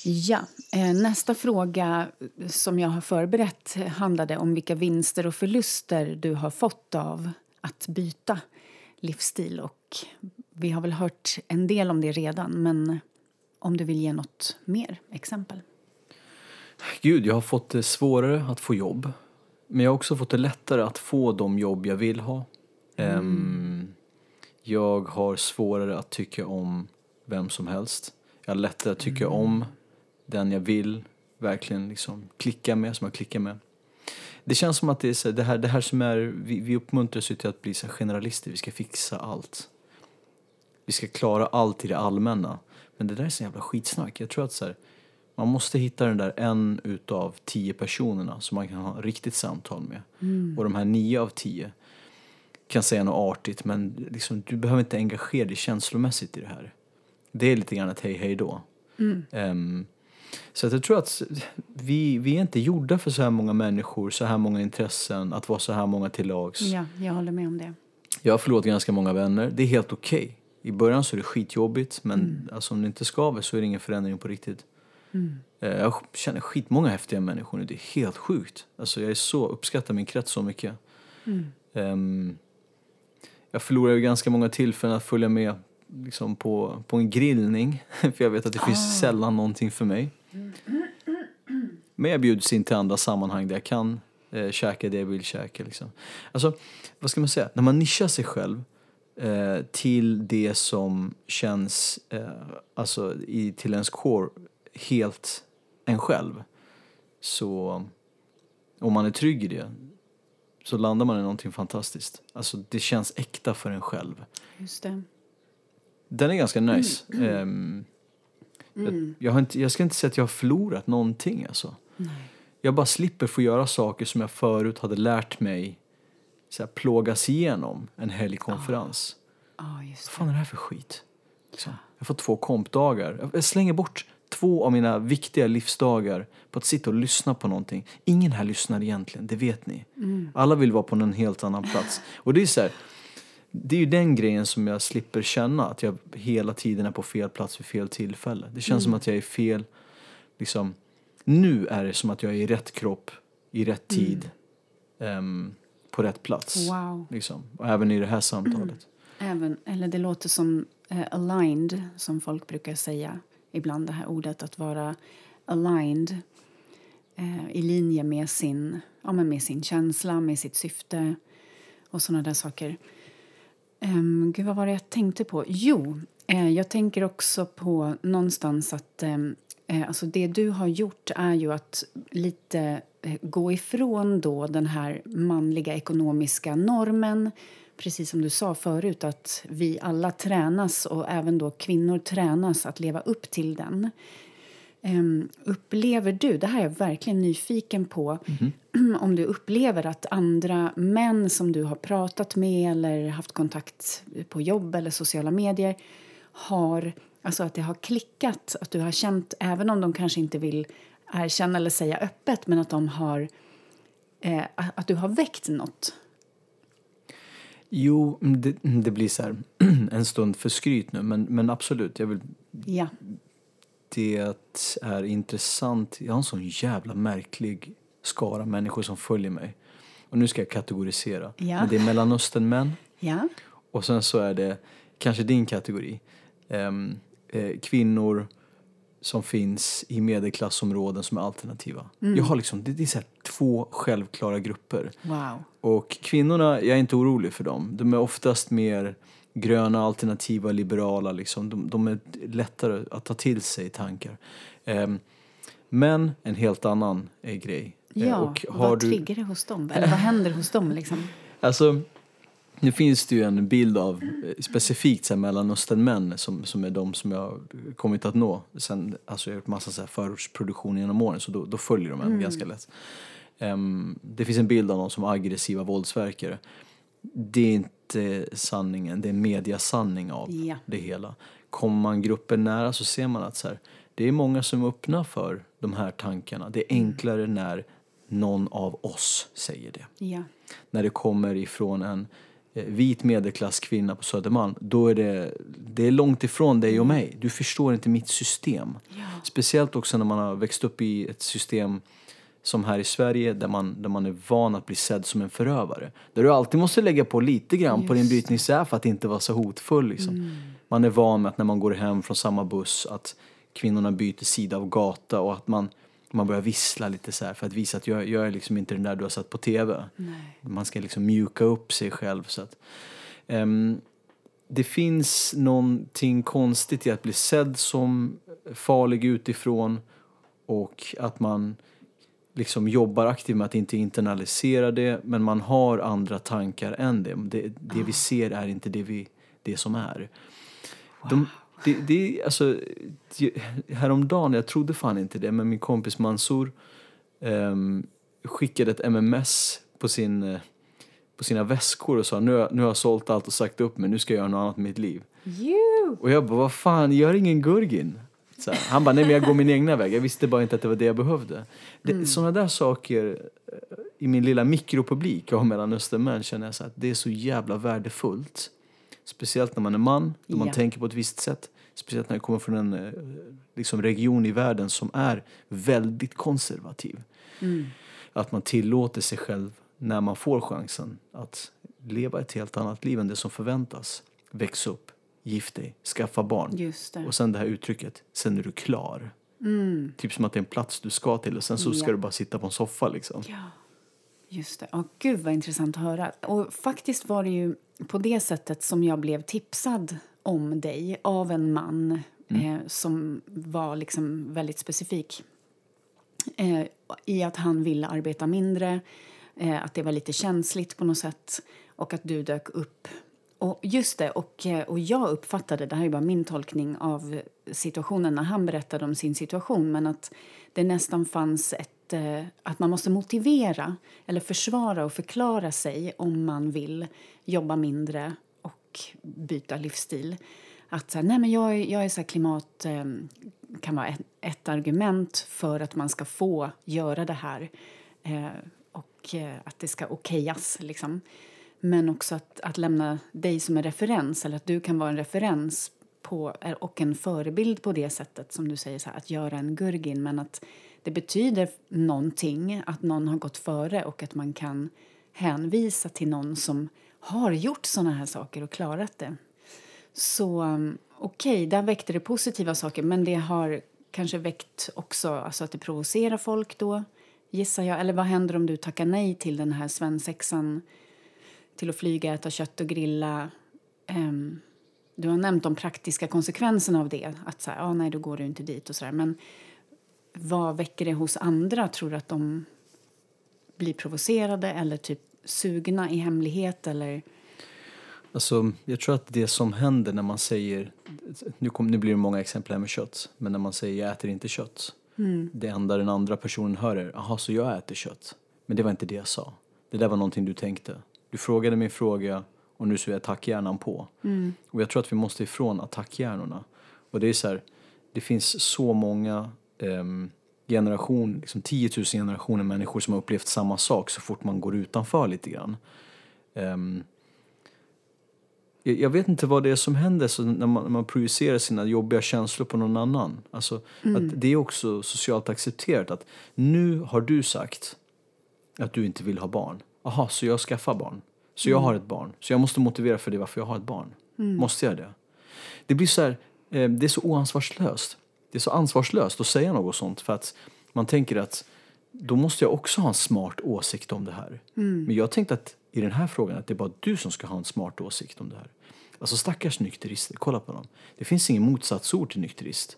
Ja, eh, nästa fråga som jag har förberett handlade om vilka vinster och förluster du har fått av att byta livsstil. Och vi har väl hört en del om det redan, men om du vill ge något mer exempel. Gud, jag har fått det svårare att få jobb. Men jag har också fått det lättare att få de jobb jag vill ha. Ehm, jag har svårare att tycka om vem som helst. Jag har lättare att tycka om den jag vill verkligen liksom klicka med, som jag klickar med. Det känns som att det är så, det här, det här som är, vi, vi uppmuntras ju till att bli så generalister, vi ska fixa allt. Vi ska klara allt i det allmänna. Men det där är så jävla skitsnack. Jag tror att så här, man måste hitta den där en utav tio personerna som man kan ha riktigt samtal med. Och de här nio av tio kan säga något artigt men liksom, du behöver inte engagera dig känslomässigt i det här. Det är lite grann ett hej hej då. Ehm, Så att jag tror att vi, vi är inte gjorda för så här många människor, så här många intressen, att vara så här många till lags. Ja, jag håller med om det. Jag har förlorat ganska många vänner. Det är helt okej. I början så är det skitjobbigt men alltså, om det inte skaver så är det ingen förändring på riktigt. Eh, Jag känner skitmånga häftiga människor nu. Det är helt sjukt. Alltså, jag är så, uppskattar min krets så mycket. Ehm, jag förlorar ju ganska många tillfällen att följa med liksom, på, på en grillning. För jag vet att det finns sällan någonting för mig. Men jag bjuds in till andra sammanhang där jag kan eh, käka det jag vill käka. Liksom. Alltså, vad ska man säga? När man nischar sig själv eh, till det som känns, eh, alltså i, till ens core, helt en själv. Så om man är trygg i det så landar man i någonting fantastiskt. Alltså det känns äkta för en själv. Just det. Den är ganska nice. Ehm, jag, jag, inte, jag ska inte säga att jag har förlorat någonting alltså. Jag bara slipper få göra saker som jag förut hade lärt mig så här, plågas igenom en helgkonferens. Ja, just Vad fan är det här för skit? Liksom. Jag får två kompdagar. Jag- slänger bort två av mina viktiga livsdagar på att sitta och lyssna på någonting. Ingen här lyssnar egentligen, det vet ni. Alla vill vara på en helt annan plats. Och det är så här, det är ju den grejen som jag slipper känna, att jag hela tiden är på fel plats vid fel tillfälle. Det känns som att jag är fel, liksom, nu är det som att jag är i rätt kropp, i rätt tid, ehm, på rätt plats. Wow. Liksom. Och även i det här samtalet. Även, eller det låter som eh, aligned, som folk brukar säga ibland, det här ordet att vara aligned eh, i linje med sin, ja, men med sin känsla, med sitt syfte och sådana där saker. Um, gud, vad var det jag tänkte på? Jo, eh, jag tänker också på någonstans att ehm, eh, alltså det du har gjort är ju att lite eh, gå ifrån då den här manliga ekonomiska normen precis som du sa förut, att vi alla tränas och även då kvinnor tränas att leva upp till den. Ehm, upplever du, det här är jag verkligen nyfiken på, om du upplever att andra män som du har pratat med eller haft kontakt på jobb eller sociala medier har, alltså att det har klickat, att du har känt, även om de kanske inte vill erkänna eller säga öppet, men att de har, eh, att du har väckt något? Jo, mm, det, det blir så här en stund för skryt nu, men, men absolut, jag vill, Ja. Det är intressant. Jag har en sån jävla märklig skara människor som följer mig. Och nu ska jag kategorisera. Ja. Men det är Mellanösternmän Ja. och sen så är det kanske din kategori. Ehm, eh, kvinnor som finns i medelklassområden som är alternativa. Jag har liksom, det, det är så två självklara grupper. Wow. Och kvinnorna, jag är inte orolig för dem. De är oftast mer gröna, alternativa, liberala. Liksom. De, de är lättare att ta till sig tankar. Ehm, men en helt annan eh, grej. Ja, och har vad du, triggar det hos dem? Eller vad händer hos dem liksom? alltså, nu finns det ju en bild av eh, specifikt så här, Mellanösternmän som, som är de som jag har kommit att nå. Sen, alltså, jag har gjort massa så här, förortsproduktion genom åren så då, då följer de en ganska lätt. Ehm, det finns en bild av dem som aggressiva våldsverkare. Det är inte sanningen, det är mediasanning av Ja. det hela. Kommer man gruppen nära så ser man att så här, det är många som är öppna för de här tankarna. Det är enklare när någon av oss säger det Ja. när det kommer ifrån en eh, vit medelklasskvinna på Södermalm, då är det, det är långt ifrån dig och mig. Du förstår inte mitt system. Speciellt också när man har växt upp i ett system som här i Sverige där man, där man är van att bli sedd som en förövare. Där du alltid måste lägga på lite grann på din brytningsär för att inte vara så hotfull. Liksom. Man är van med att när man går hem från samma buss att kvinnorna byter sida av gata och att man, man börjar vissla lite så här för att visa att jag, jag är liksom inte den där du har sett på TV. Man ska liksom mjuka upp sig själv. Så att, ehm, det finns någonting konstigt i att bli sedd som farlig utifrån och att man liksom jobbar aktivt med att inte internalisera det men man har andra tankar än det. Det, det vi ser är inte det, vi, det som är. De, det, det, alltså, häromdagen, jag trodde fan inte det, men min kompis Mansour ehm, skickade ett MMS på, sin, eh, på sina väskor och sa nu, nu har jag sålt allt och sagt upp mig, nu ska jag göra något annat med mitt liv. You. Och jag bara, vad fan, gör ingen Gurgin. Här, han bara, nej men jag går min egna väg. Jag visste bara inte att det var det jag behövde. Det, Sådana där saker eh, i min lilla mikropublik av Mellanösternmän känner jag så att det är så jävla värdefullt. Speciellt när man är man, när man Ja. tänker på ett visst sätt. Speciellt när jag kommer från en eh, liksom region i världen som är väldigt konservativ. Att man tillåter sig själv, när man får chansen, att leva ett helt annat liv än det som förväntas. Väx upp, gift dig, skaffa barn. Och sen det här uttrycket, sen är du klar. Typ som att det är en plats du ska till och sen så ska Ja. du bara sitta på en soffa liksom. Ja, just det. Åh, gud, vad intressant att höra. Och faktiskt var det ju på det sättet som jag blev tipsad om dig av en man eh, som var liksom väldigt specifik eh, i att han ville arbeta mindre, eh, att det var lite känsligt på något sätt och att du dök upp. Och just det, och, eh, och jag uppfattade, det här är bara min tolkning av situationen när han berättade om sin situation, men att det nästan fanns ett, eh, att man måste motivera eller försvara och förklara sig om man vill jobba mindre och byta livsstil. Att så här, nej men jag, jag är så här klimat eh, kan vara ett, ett argument för att man ska få göra det här och att det ska okejas. Liksom. Men också att, att lämna dig som en referens, eller att du kan vara en referens på, eh, och en förebild på det sättet som du säger, så här, att göra en gurgin. Men att det betyder någonting att någon har gått före och att man kan hänvisa till någon som har gjort såna här saker och klarat det. Så okej, okej, där väckte det positiva saker men det har kanske väckt också alltså att det provocerar folk då, gissar jag. Eller vad händer om du tackar nej till den här svensexan till att flyga, äta kött och grilla? Ehm, du har nämnt de praktiska konsekvenserna av det. Att så här, ah, nej, då går du inte dit och så där. Men vad väcker det hos andra? Tror du att de blir provocerade eller typ sugna i hemlighet eller? Alltså, jag tror att det som händer när man säger, nu, kom, nu blir det många exempel här med kött, men när man säger jag äter inte kött. Det enda den andra personen hör är, jaha så jag äter kött. Men det var inte det jag sa. Det där var någonting du tänkte. Du frågade min fråga och nu så är attackhjärnan på. Och jag tror att vi måste ifrån attackhjärnorna. Och det är så här, det finns så många um, generation, liksom 10 000 generationer människor som har upplevt samma sak så fort man går utanför lite grann. Ehm, jag, jag vet inte vad det är som händer så när, man, när man projicerar sina jobbiga känslor på någon annan. Alltså, att det är också socialt accepterat att nu har du sagt att du inte vill ha barn. Aha, så jag skaffar barn. Så jag har ett barn. Så jag måste motivera för det varför jag har ett barn. Måste jag det? Det blir så här, eh, det är så oansvarslöst. Det är så ansvarslöst att säga något sånt för att man tänker att då måste jag också ha en smart åsikt om det här. Men jag tänkte att i den här frågan att det är bara du som ska ha en smart åsikt om det här. Alltså stackars nykterister, kolla på dem. Det finns ingen motsatsord till nykterist.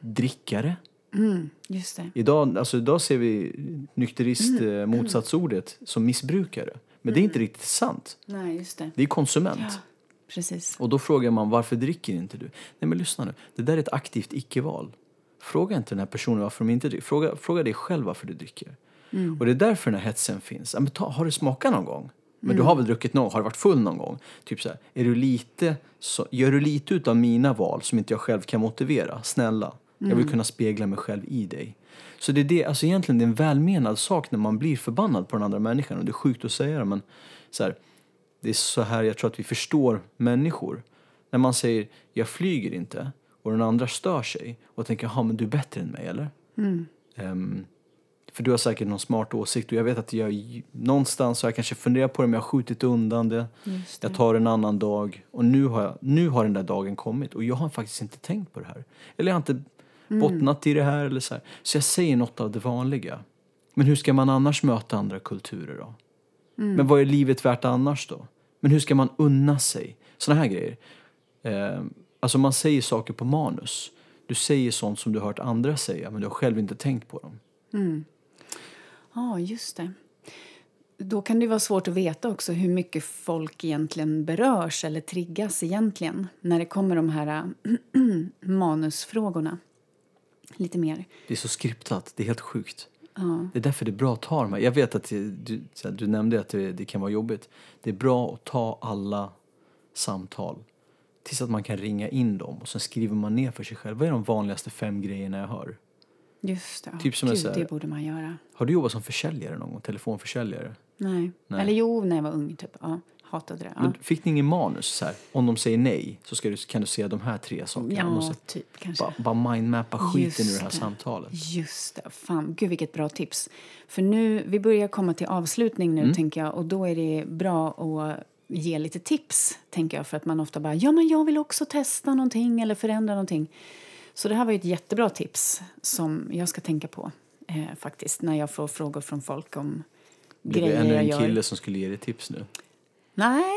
Drickare. Just det. Idag, alltså idag ser vi nykterist, eh, motsatsordet, som missbrukare. Men det är inte riktigt sant. Nej, just det. Det är konsument. Precis. Och då frågar man varför dricker inte du? Nej men lyssna nu, det där är ett aktivt icke-val. Fråga inte den här personen varför de inte dricker. Fråga, fråga dig själv varför du dricker. Och det är därför den här hetsen finns. Ja, men ta, har du smakat någon gång? Men du har väl druckit någon Har du varit full någon gång? Typ så här, är du lite, så, gör du lite utav mina val som inte jag själv kan motivera? Snälla, jag vill kunna spegla mig själv i dig. Så det är det, alltså egentligen det är en välmenad sak när man blir förbannad på den andra människan. Och det är sjukt att säga det men så här, det är så här jag tror att vi förstår människor. När man säger jag flyger inte och den andra stör sig och tänker jaha men du är bättre än mig eller? Ehm, för du har säkert någon smart åsikt och jag vet att jag någonstans har jag kanske funderat på det men jag har skjutit undan det. Det. Jag tar en annan dag och nu har, jag, nu har den där dagen kommit och jag har faktiskt inte tänkt på det här. Eller jag har inte bottnat i det här eller så här. Så jag säger något av det vanliga. Men hur ska man annars möta andra kulturer då? Men vad är livet värt annars då? Men hur ska man unna sig? Såna här grejer. Eh, alltså man säger saker på manus. Du säger sånt som du har hört andra säga men du har själv inte tänkt på dem. Ja, just det. Då kan det vara svårt att veta också hur mycket folk egentligen berörs eller triggas egentligen när det kommer de här manusfrågorna. Lite mer. Det är så skriptat, det är helt sjukt. Ja. Det är därför det är bra att ta de här. Jag vet att det- du, du nämnde att det, det kan vara jobbigt. Det är bra att ta alla samtal tills att man kan ringa in dem och sen skriver man ner för sig själv. Vad är de vanligaste fem grejerna jag hör? Just det. Typ som Gud, här- det borde man göra. Har du jobbat som försäljare någon gång? Telefonförsäljare? Nej. Nej. Eller jo, när jag var ung typ. Ja, hatade det. Ja, Men fick ni ingen manus så här? Om de säger nej så ska du, kan du säga de här tre sakerna. Ja typ kanske. bara, bara mindmappa skiten ur det här det. samtalet. Just det. Fan, gud vilket bra tips. För nu, vi börjar komma till avslutning Mm. nu tänker jag och då är det bra att ge lite tips tänker jag för att man ofta bara ja men jag vill också testa någonting eller förändra någonting. Så det här var ett jättebra tips som jag ska tänka på eh, faktiskt när jag får frågor från folk om Blir det grejer ännu jag en gör. kille som skulle ge dig tips nu? Nej,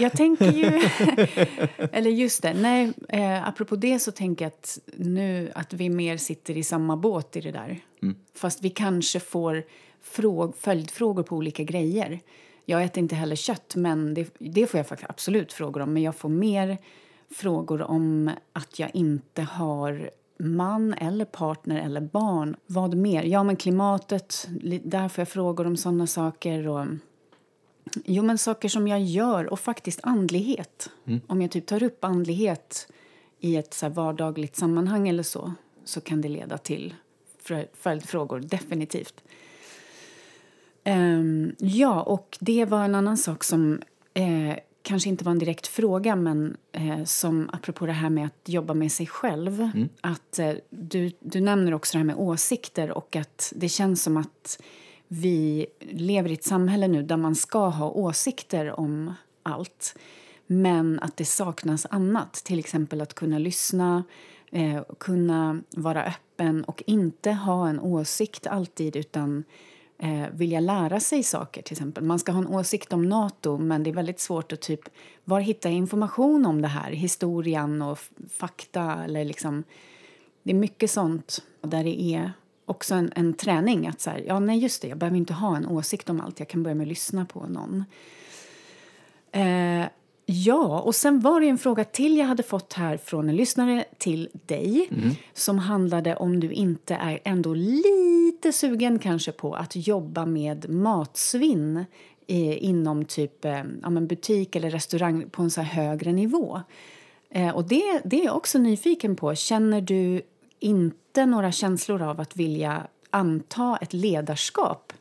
jag tänker ju... eller just det, nej, eh, apropå det så tänker jag att nu att vi mer sitter i samma båt i det där. Fast vi kanske får fråg, följdfrågor på olika grejer. Jag äter inte heller kött, men det, det får jag faktiskt absolut frågor om. Men jag får mer frågor om att jag inte har man eller partner eller barn. Vad mer? Ja, men klimatet. li- Där får jag frågor om såna saker. Och, Jo, men saker som jag gör och faktiskt andlighet. Om jag typ tar upp andlighet i ett så vardagligt sammanhang eller så så kan det leda till följdfrågor, definitivt. Ehm, ja, och det var en annan sak som eh, kanske inte var en direkt fråga men eh, som apropå det här med att jobba med sig själv. Att eh, du, du nämner också det här med åsikter och att det känns som att vi lever i ett samhälle nu där man ska ha åsikter om allt men att det saknas annat. Till exempel att kunna lyssna, eh, kunna vara öppen och inte ha en åsikt alltid utan eh, vilja lära sig saker. till exempel. Man ska ha en åsikt om Nato men det är väldigt svårt att typ var hitta information om det här, historien och fakta eller liksom det är mycket sånt där det är också en, en träning att så här, ja nej just det, jag behöver inte ha en åsikt om allt, jag kan börja med att lyssna på någon. Eh, ja, och sen var det en fråga till jag hade fått här från en lyssnare till dig som handlade om du inte är ändå lite sugen kanske på att jobba med matsvinn eh, inom typ eh, ja, butik eller restaurang på en så högre nivå. Eh, och det, det är jag också nyfiken på. Känner du inte några känslor av att vilja anta ett ledarskap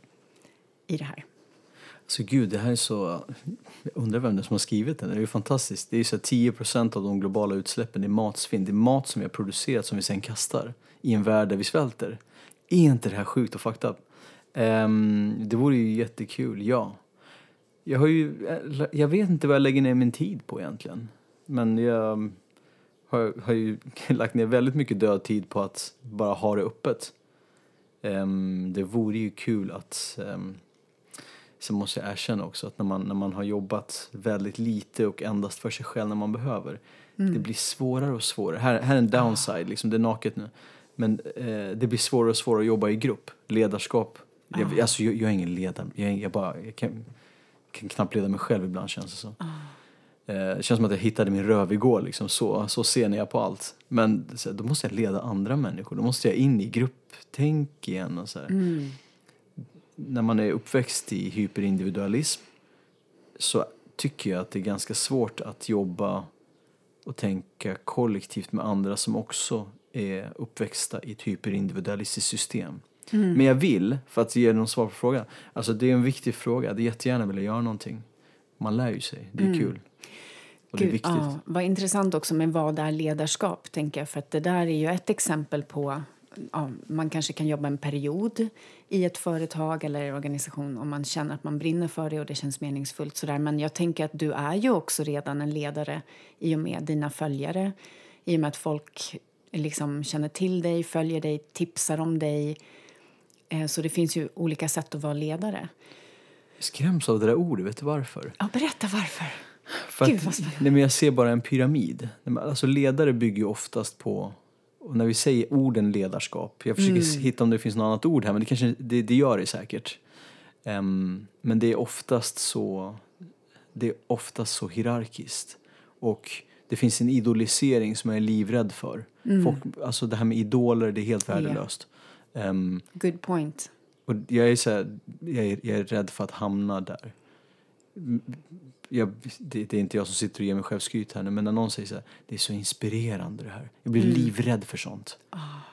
i det här? Så gud, det här är så... Jag undrar vem det är som har skrivit den. Det är ju fantastiskt. Det är ju så 10% av de globala utsläppen är matsvinn. Det är mat som vi har producerat som vi sen kastar i en värld där vi svälter. Är inte det här sjukt och fucked up? Ehm, det vore ju jättekul, ja. Jag har ju... Jag vet inte vad jag lägger ner min tid på egentligen. Men jag har, har ju lagt ner väldigt mycket död tid på att bara ha det öppet. Ehm, det vore ju kul att... ehm, Sen måste jag erkänna också att när man, när man har jobbat väldigt lite och endast för sig själv när man behöver, det blir svårare och svårare. Här, här är en downside, liksom, det är naket nu. Men eh, det blir svårare och svårare att jobba i grupp. Ledarskap. Jag, alltså, jag, jag är ingen ledare. Jag, är- jag, bara, jag kan, kan knappt leda mig själv ibland känns det som. Eh, det känns som att jag hittade min röv igår, liksom. så, så ser jag på allt. Men så, då måste jag leda andra människor. Då måste jag in i grupptänk igen. Och så här när man är uppväxt i hyperindividualism så tycker jag att det är ganska svårt att jobba och tänka kollektivt med andra som också är uppväxta i ett hyperindividualistiskt system. Men jag vill, för att ge någon svar på frågan, alltså det är en viktig fråga, det är jättegärna vilja göra någonting. Man lär ju sig, det är kul. Och det är Gud, viktigt. Ja, vad intressant också med vad är ledarskap, tänker jag. För att det där är ju ett exempel på ja, man kanske kan jobba en period i ett företag eller organisation om man känner att man brinner för det och det känns meningsfullt. Sådär. Men jag tänker att du är ju också redan en ledare i och med dina följare. I och med att folk liksom känner till dig, följer dig, tipsar om dig. Eh, Så det finns ju olika sätt att vara ledare. Jag skräms av det där ordet, vet du varför? Ja, berätta varför. För Gud, att, nej, men jag ser bara en pyramid. Alltså ledare bygger ju oftast på, och när vi säger orden ledarskap, jag försöker Mm. hitta om det finns något annat ord här, men det, kanske, det, det gör det säkert. Ehm, men det är oftast så, det är oftast så hierarkiskt. Och det finns en idolisering som jag är livrädd för. Folk, alltså det här med idoler, det är helt Mm. Värdelöst. Ehm, Good point. och jag är, så här, jag, är, jag är rädd för att hamna där. Jag, det, det är inte jag som sitter och ger mig själv skryt här nu, men när någon säger så här, det är så inspirerande det här. Jag blir livrädd för sånt.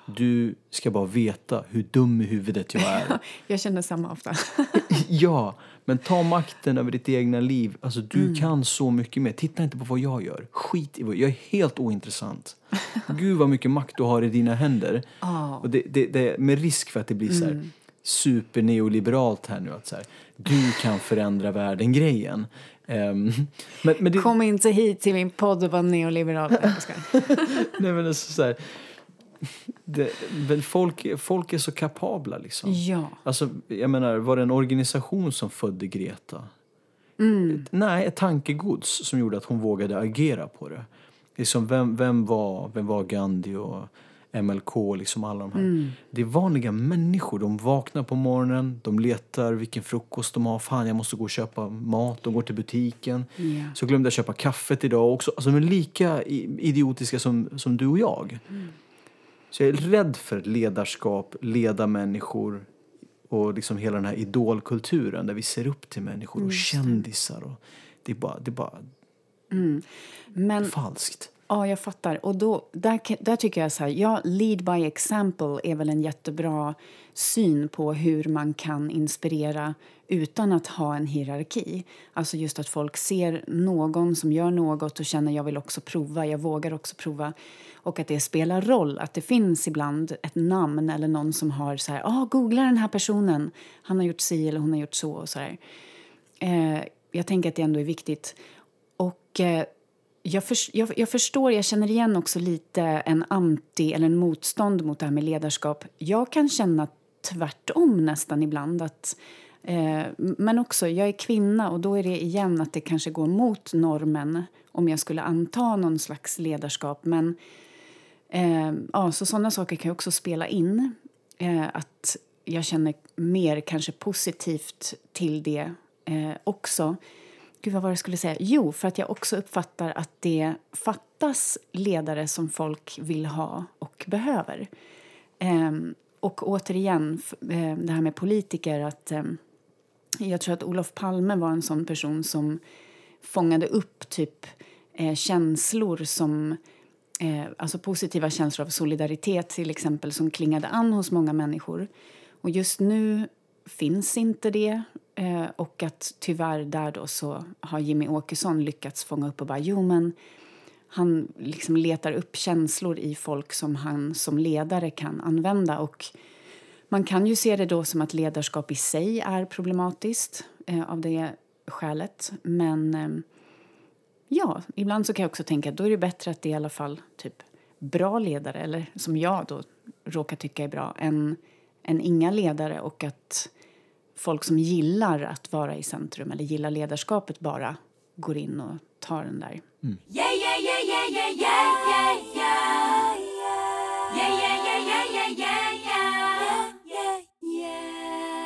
Du ska bara veta hur dum i huvudet jag är. Jag känner samma ofta. ja, men ta makten över ditt egna liv. Alltså du kan så mycket mer. Titta inte på vad jag gör. Skit i vad jag är helt ointressant. Gud vad mycket makt du har i dina händer. Ja. Och det, det, det, med risk för att det blir så här superneoliberalt här nu att så här, du kan förändra världen-grejen. Ehm, men, men det, Kom inte hit till min podd och var neoliberal. Nej, men alltså så här, det, men folk, folk är så kapabla liksom. Ja. Alltså, jag menar, var det en organisation som födde Greta? Nej, ett tankegods som gjorde att hon vågade agera på det. Liksom, vem, vem, var, vem var Gandhi och MLK, liksom alla de här. Det är vanliga människor. De vaknar på morgonen, de letar vilken frukost de har. Fan, jag måste gå och köpa mat. De går till butiken. Ja. Så glömde jag köpa kaffet idag också. Alltså, de är lika idiotiska som, som du och jag. Så jag är rädd för ledarskap, leda människor och liksom hela den här idolkulturen där vi ser upp till människor och kändisar. Och det är bara, det är bara Men falskt. Ja, jag fattar. Och då, där, där tycker jag så här, ja, lead by example är väl en jättebra syn på hur man kan inspirera utan att ha en hierarki. Alltså just att folk ser någon som gör något och känner jag vill också prova, jag vågar också prova. Och att det spelar roll, att det finns ibland ett namn eller någon som har så här, ah, googla den här personen, han har gjort si eller hon har gjort så och så här. Eh, jag tänker att det ändå är viktigt. Och eh, jag, för, jag, jag förstår, jag känner igen också lite en anti eller en motstånd mot det här med ledarskap. Jag kan känna tvärtom nästan ibland. Att, eh, men också, jag är kvinna och då är det igen att det kanske går mot normen om jag skulle anta någon slags ledarskap. Men eh, ja, så sådana saker kan också spela in. Eh, att jag känner mer kanske positivt till det eh, också. Gud, vad var det jag skulle säga? Jo, för att jag också uppfattar att det fattas ledare som folk vill ha och behöver. Ehm, och återigen, ehm, det här med politiker. att eh, Jag tror att Olof Palme var en sån person som fångade upp typ eh, känslor som eh, alltså positiva känslor av solidaritet till exempel som klingade an hos många människor. Och just nu finns inte det. Eh, och att tyvärr där då så har Jimmy Åkesson lyckats fånga upp och bara jo men han liksom letar upp känslor i folk som han som ledare kan använda. Och man kan ju se det då som att ledarskap i sig är problematiskt eh, av det skälet. Men eh, ja, ibland så kan jag också tänka att då är det bättre att det är i alla fall typ bra ledare, eller som jag då råkar tycka är bra, än, än inga ledare och att folk som gillar att vara i centrum eller gillar ledarskapet bara går in och tar den där.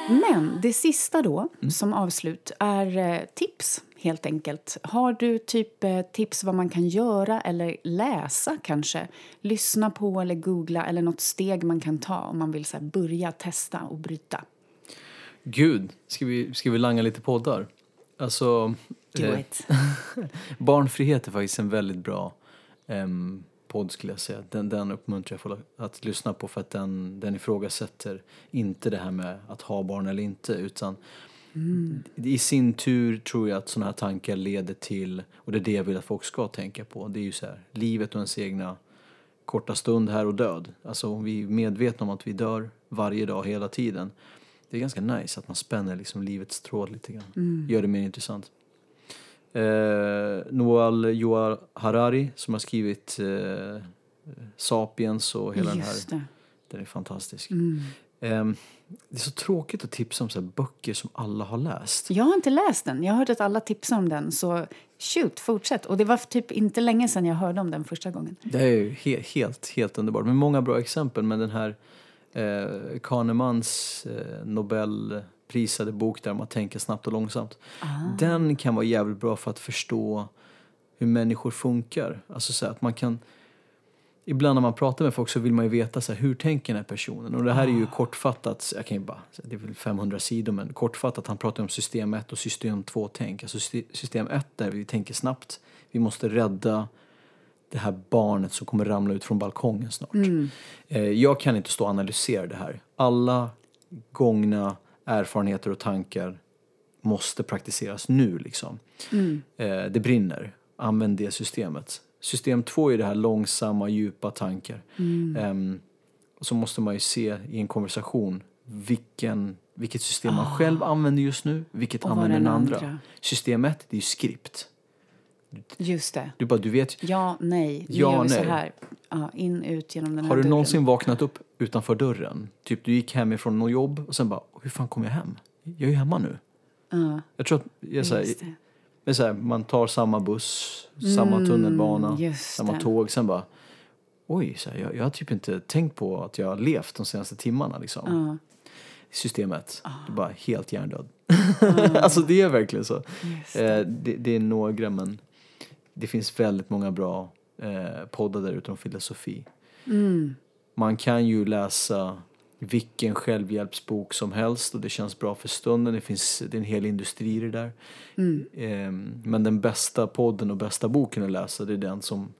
Men det sista då, som avslut, är eh, tips helt enkelt. Har du typ eh, tips vad man kan göra eller läsa kanske? Lyssna på eller googla eller något steg man kan ta om man vill så här, börja testa och bryta. Gud, ska vi, ska vi langa lite poddar? Alltså, eh. Barnfrihet är faktiskt en väldigt bra em, podd skulle jag säga. Den, den uppmuntrar jag folk att lyssna på för att den, den ifrågasätter inte det här med att ha barn eller inte utan i sin tur tror jag att sådana här tankar leder till, och det är det jag vill att folk ska tänka på, det är ju så här, livet och ens egna korta stund här och död. Alltså om vi är medvetna om att vi dör varje dag hela tiden. Det är ganska nice att man spänner liksom livets tråd lite grann. Gör det mer intressant. Eh, Noal Joar Harari som har skrivit eh, Sapiens och hela den här. Just det. Den är fantastisk. Ehm, det är så tråkigt att tipsa om så här böcker som alla har läst. Jag har inte läst den. Jag har hört att alla tipsar om den. Så shoot, fortsätt. Och det var typ inte länge sedan jag hörde om den första gången. Det är ju he- helt, helt underbart. Med många bra exempel. Men den här eh, Kahnemans eh, Nobelprisade bok där man tänker snabbt och långsamt. Den kan vara jävligt bra för att förstå hur människor funkar. Alltså så att man kan... ibland när man pratar med folk så vill man ju veta så här, hur tänker den här personen? Och det här är Ah. ju kortfattat, jag kan ju bara, det är väl 500 sidor men kortfattat, han pratar om system 1 och system 2-tänk. Alltså sy- system 1 där vi tänker snabbt, vi måste rädda det här barnet som kommer ramla ut från balkongen snart. Eh, jag kan inte stå och analysera det här. Alla gångna erfarenheter och tankar måste praktiseras nu liksom. Eh, det brinner. Använd det systemet. System två är det här långsamma, djupa tankar. Ehm, och så måste man ju se i en konversation vilken, vilket system man själv använder just nu, vilket Ah. Och använder den andra. andra. System ett, det är ju skript. Just det. Du bara, du vet, Ja, nej. Nu Ja, gör vi så nej. här. Ja, in, ut genom den här har du dörren. någonsin vaknat upp utanför dörren? Typ du gick hemifrån något jobb och sen bara, hur fan kom jag hem? Jag är ju hemma nu. Ja, Jag tror att jag, så här, det. men så här, man tar samma buss, samma tunnelbana, Mm, just samma det. tåg. Sen bara, oj, så här, jag, jag har typ inte tänkt på att jag har levt de senaste timmarna. Liksom. Ja, Systemet, Ah. du är bara helt hjärndöd. alltså det är verkligen så. Eh, det, det är några, men det finns väldigt många bra eh, poddar där ute om filosofi. Mm. Man kan ju läsa vilken självhjälpsbok som helst och det känns bra för stunden. Det finns det är en hel industri i det där. Mm. Ehm, men den bästa podden och bästa boken att läsa det är den som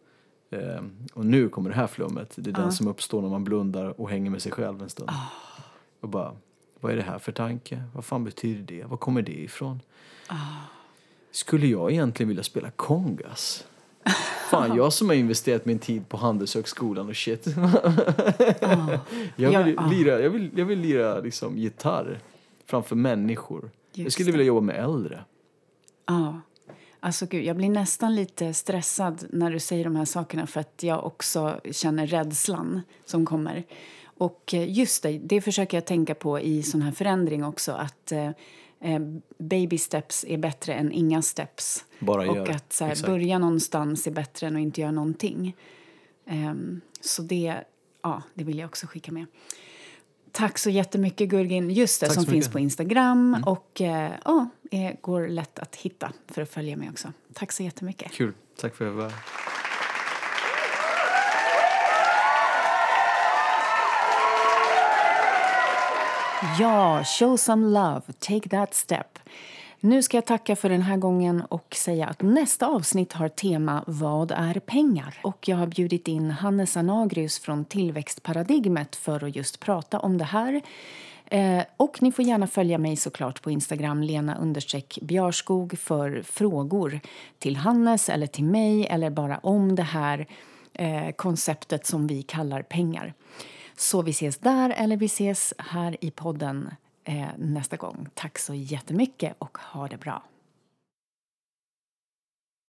ehm, och nu kommer det här flummet. Det är den som uppstår när man blundar och hänger med sig själv en stund. Och bara, vad är det här för tanke? Vad fan betyder det? Var kommer det ifrån? Skulle jag egentligen vilja spela kongas? Fan, jag som har investerat min tid på Handelshögskolan och shit. jag, Ja, vill ah. lira, jag, vill, jag vill lira liksom gitarr framför människor. jag Just skulle det. vilja jobba med äldre. Ja. Alltså gud, jag blir nästan lite stressad när du säger de här sakerna för att jag också känner rädslan som kommer. Och eh, just det, det försöker jag tänka på i sån här förändring också att eh, eh, baby steps är bättre än inga steps. Bara och gör. att så här, börja någonstans är bättre än att inte göra någonting. Ehm, så det, ja, det vill jag också skicka med. Tack så jättemycket Gurgin. Just det, Tack som finns mycket. Mm. på Instagram och eh, ja, eh, går lätt att hitta för att följa mig också. Tack så jättemycket. Kul. Tack för att jag var Ja, show some love, take that step. Nu ska jag tacka för den här gången och säga att nästa avsnitt har tema Vad är pengar? Och jag har bjudit in Hannes Anagrius från Tillväxtparadigmet för att just prata om det här. Eh, och ni får gärna följa mig såklart på Instagram, Lena understreck Bjarskog för frågor till Hannes eller till mig eller bara om det här eh, konceptet som vi kallar pengar. Så vi ses där eller vi ses här i podden eh, nästa gång. Tack så jättemycket och ha det bra.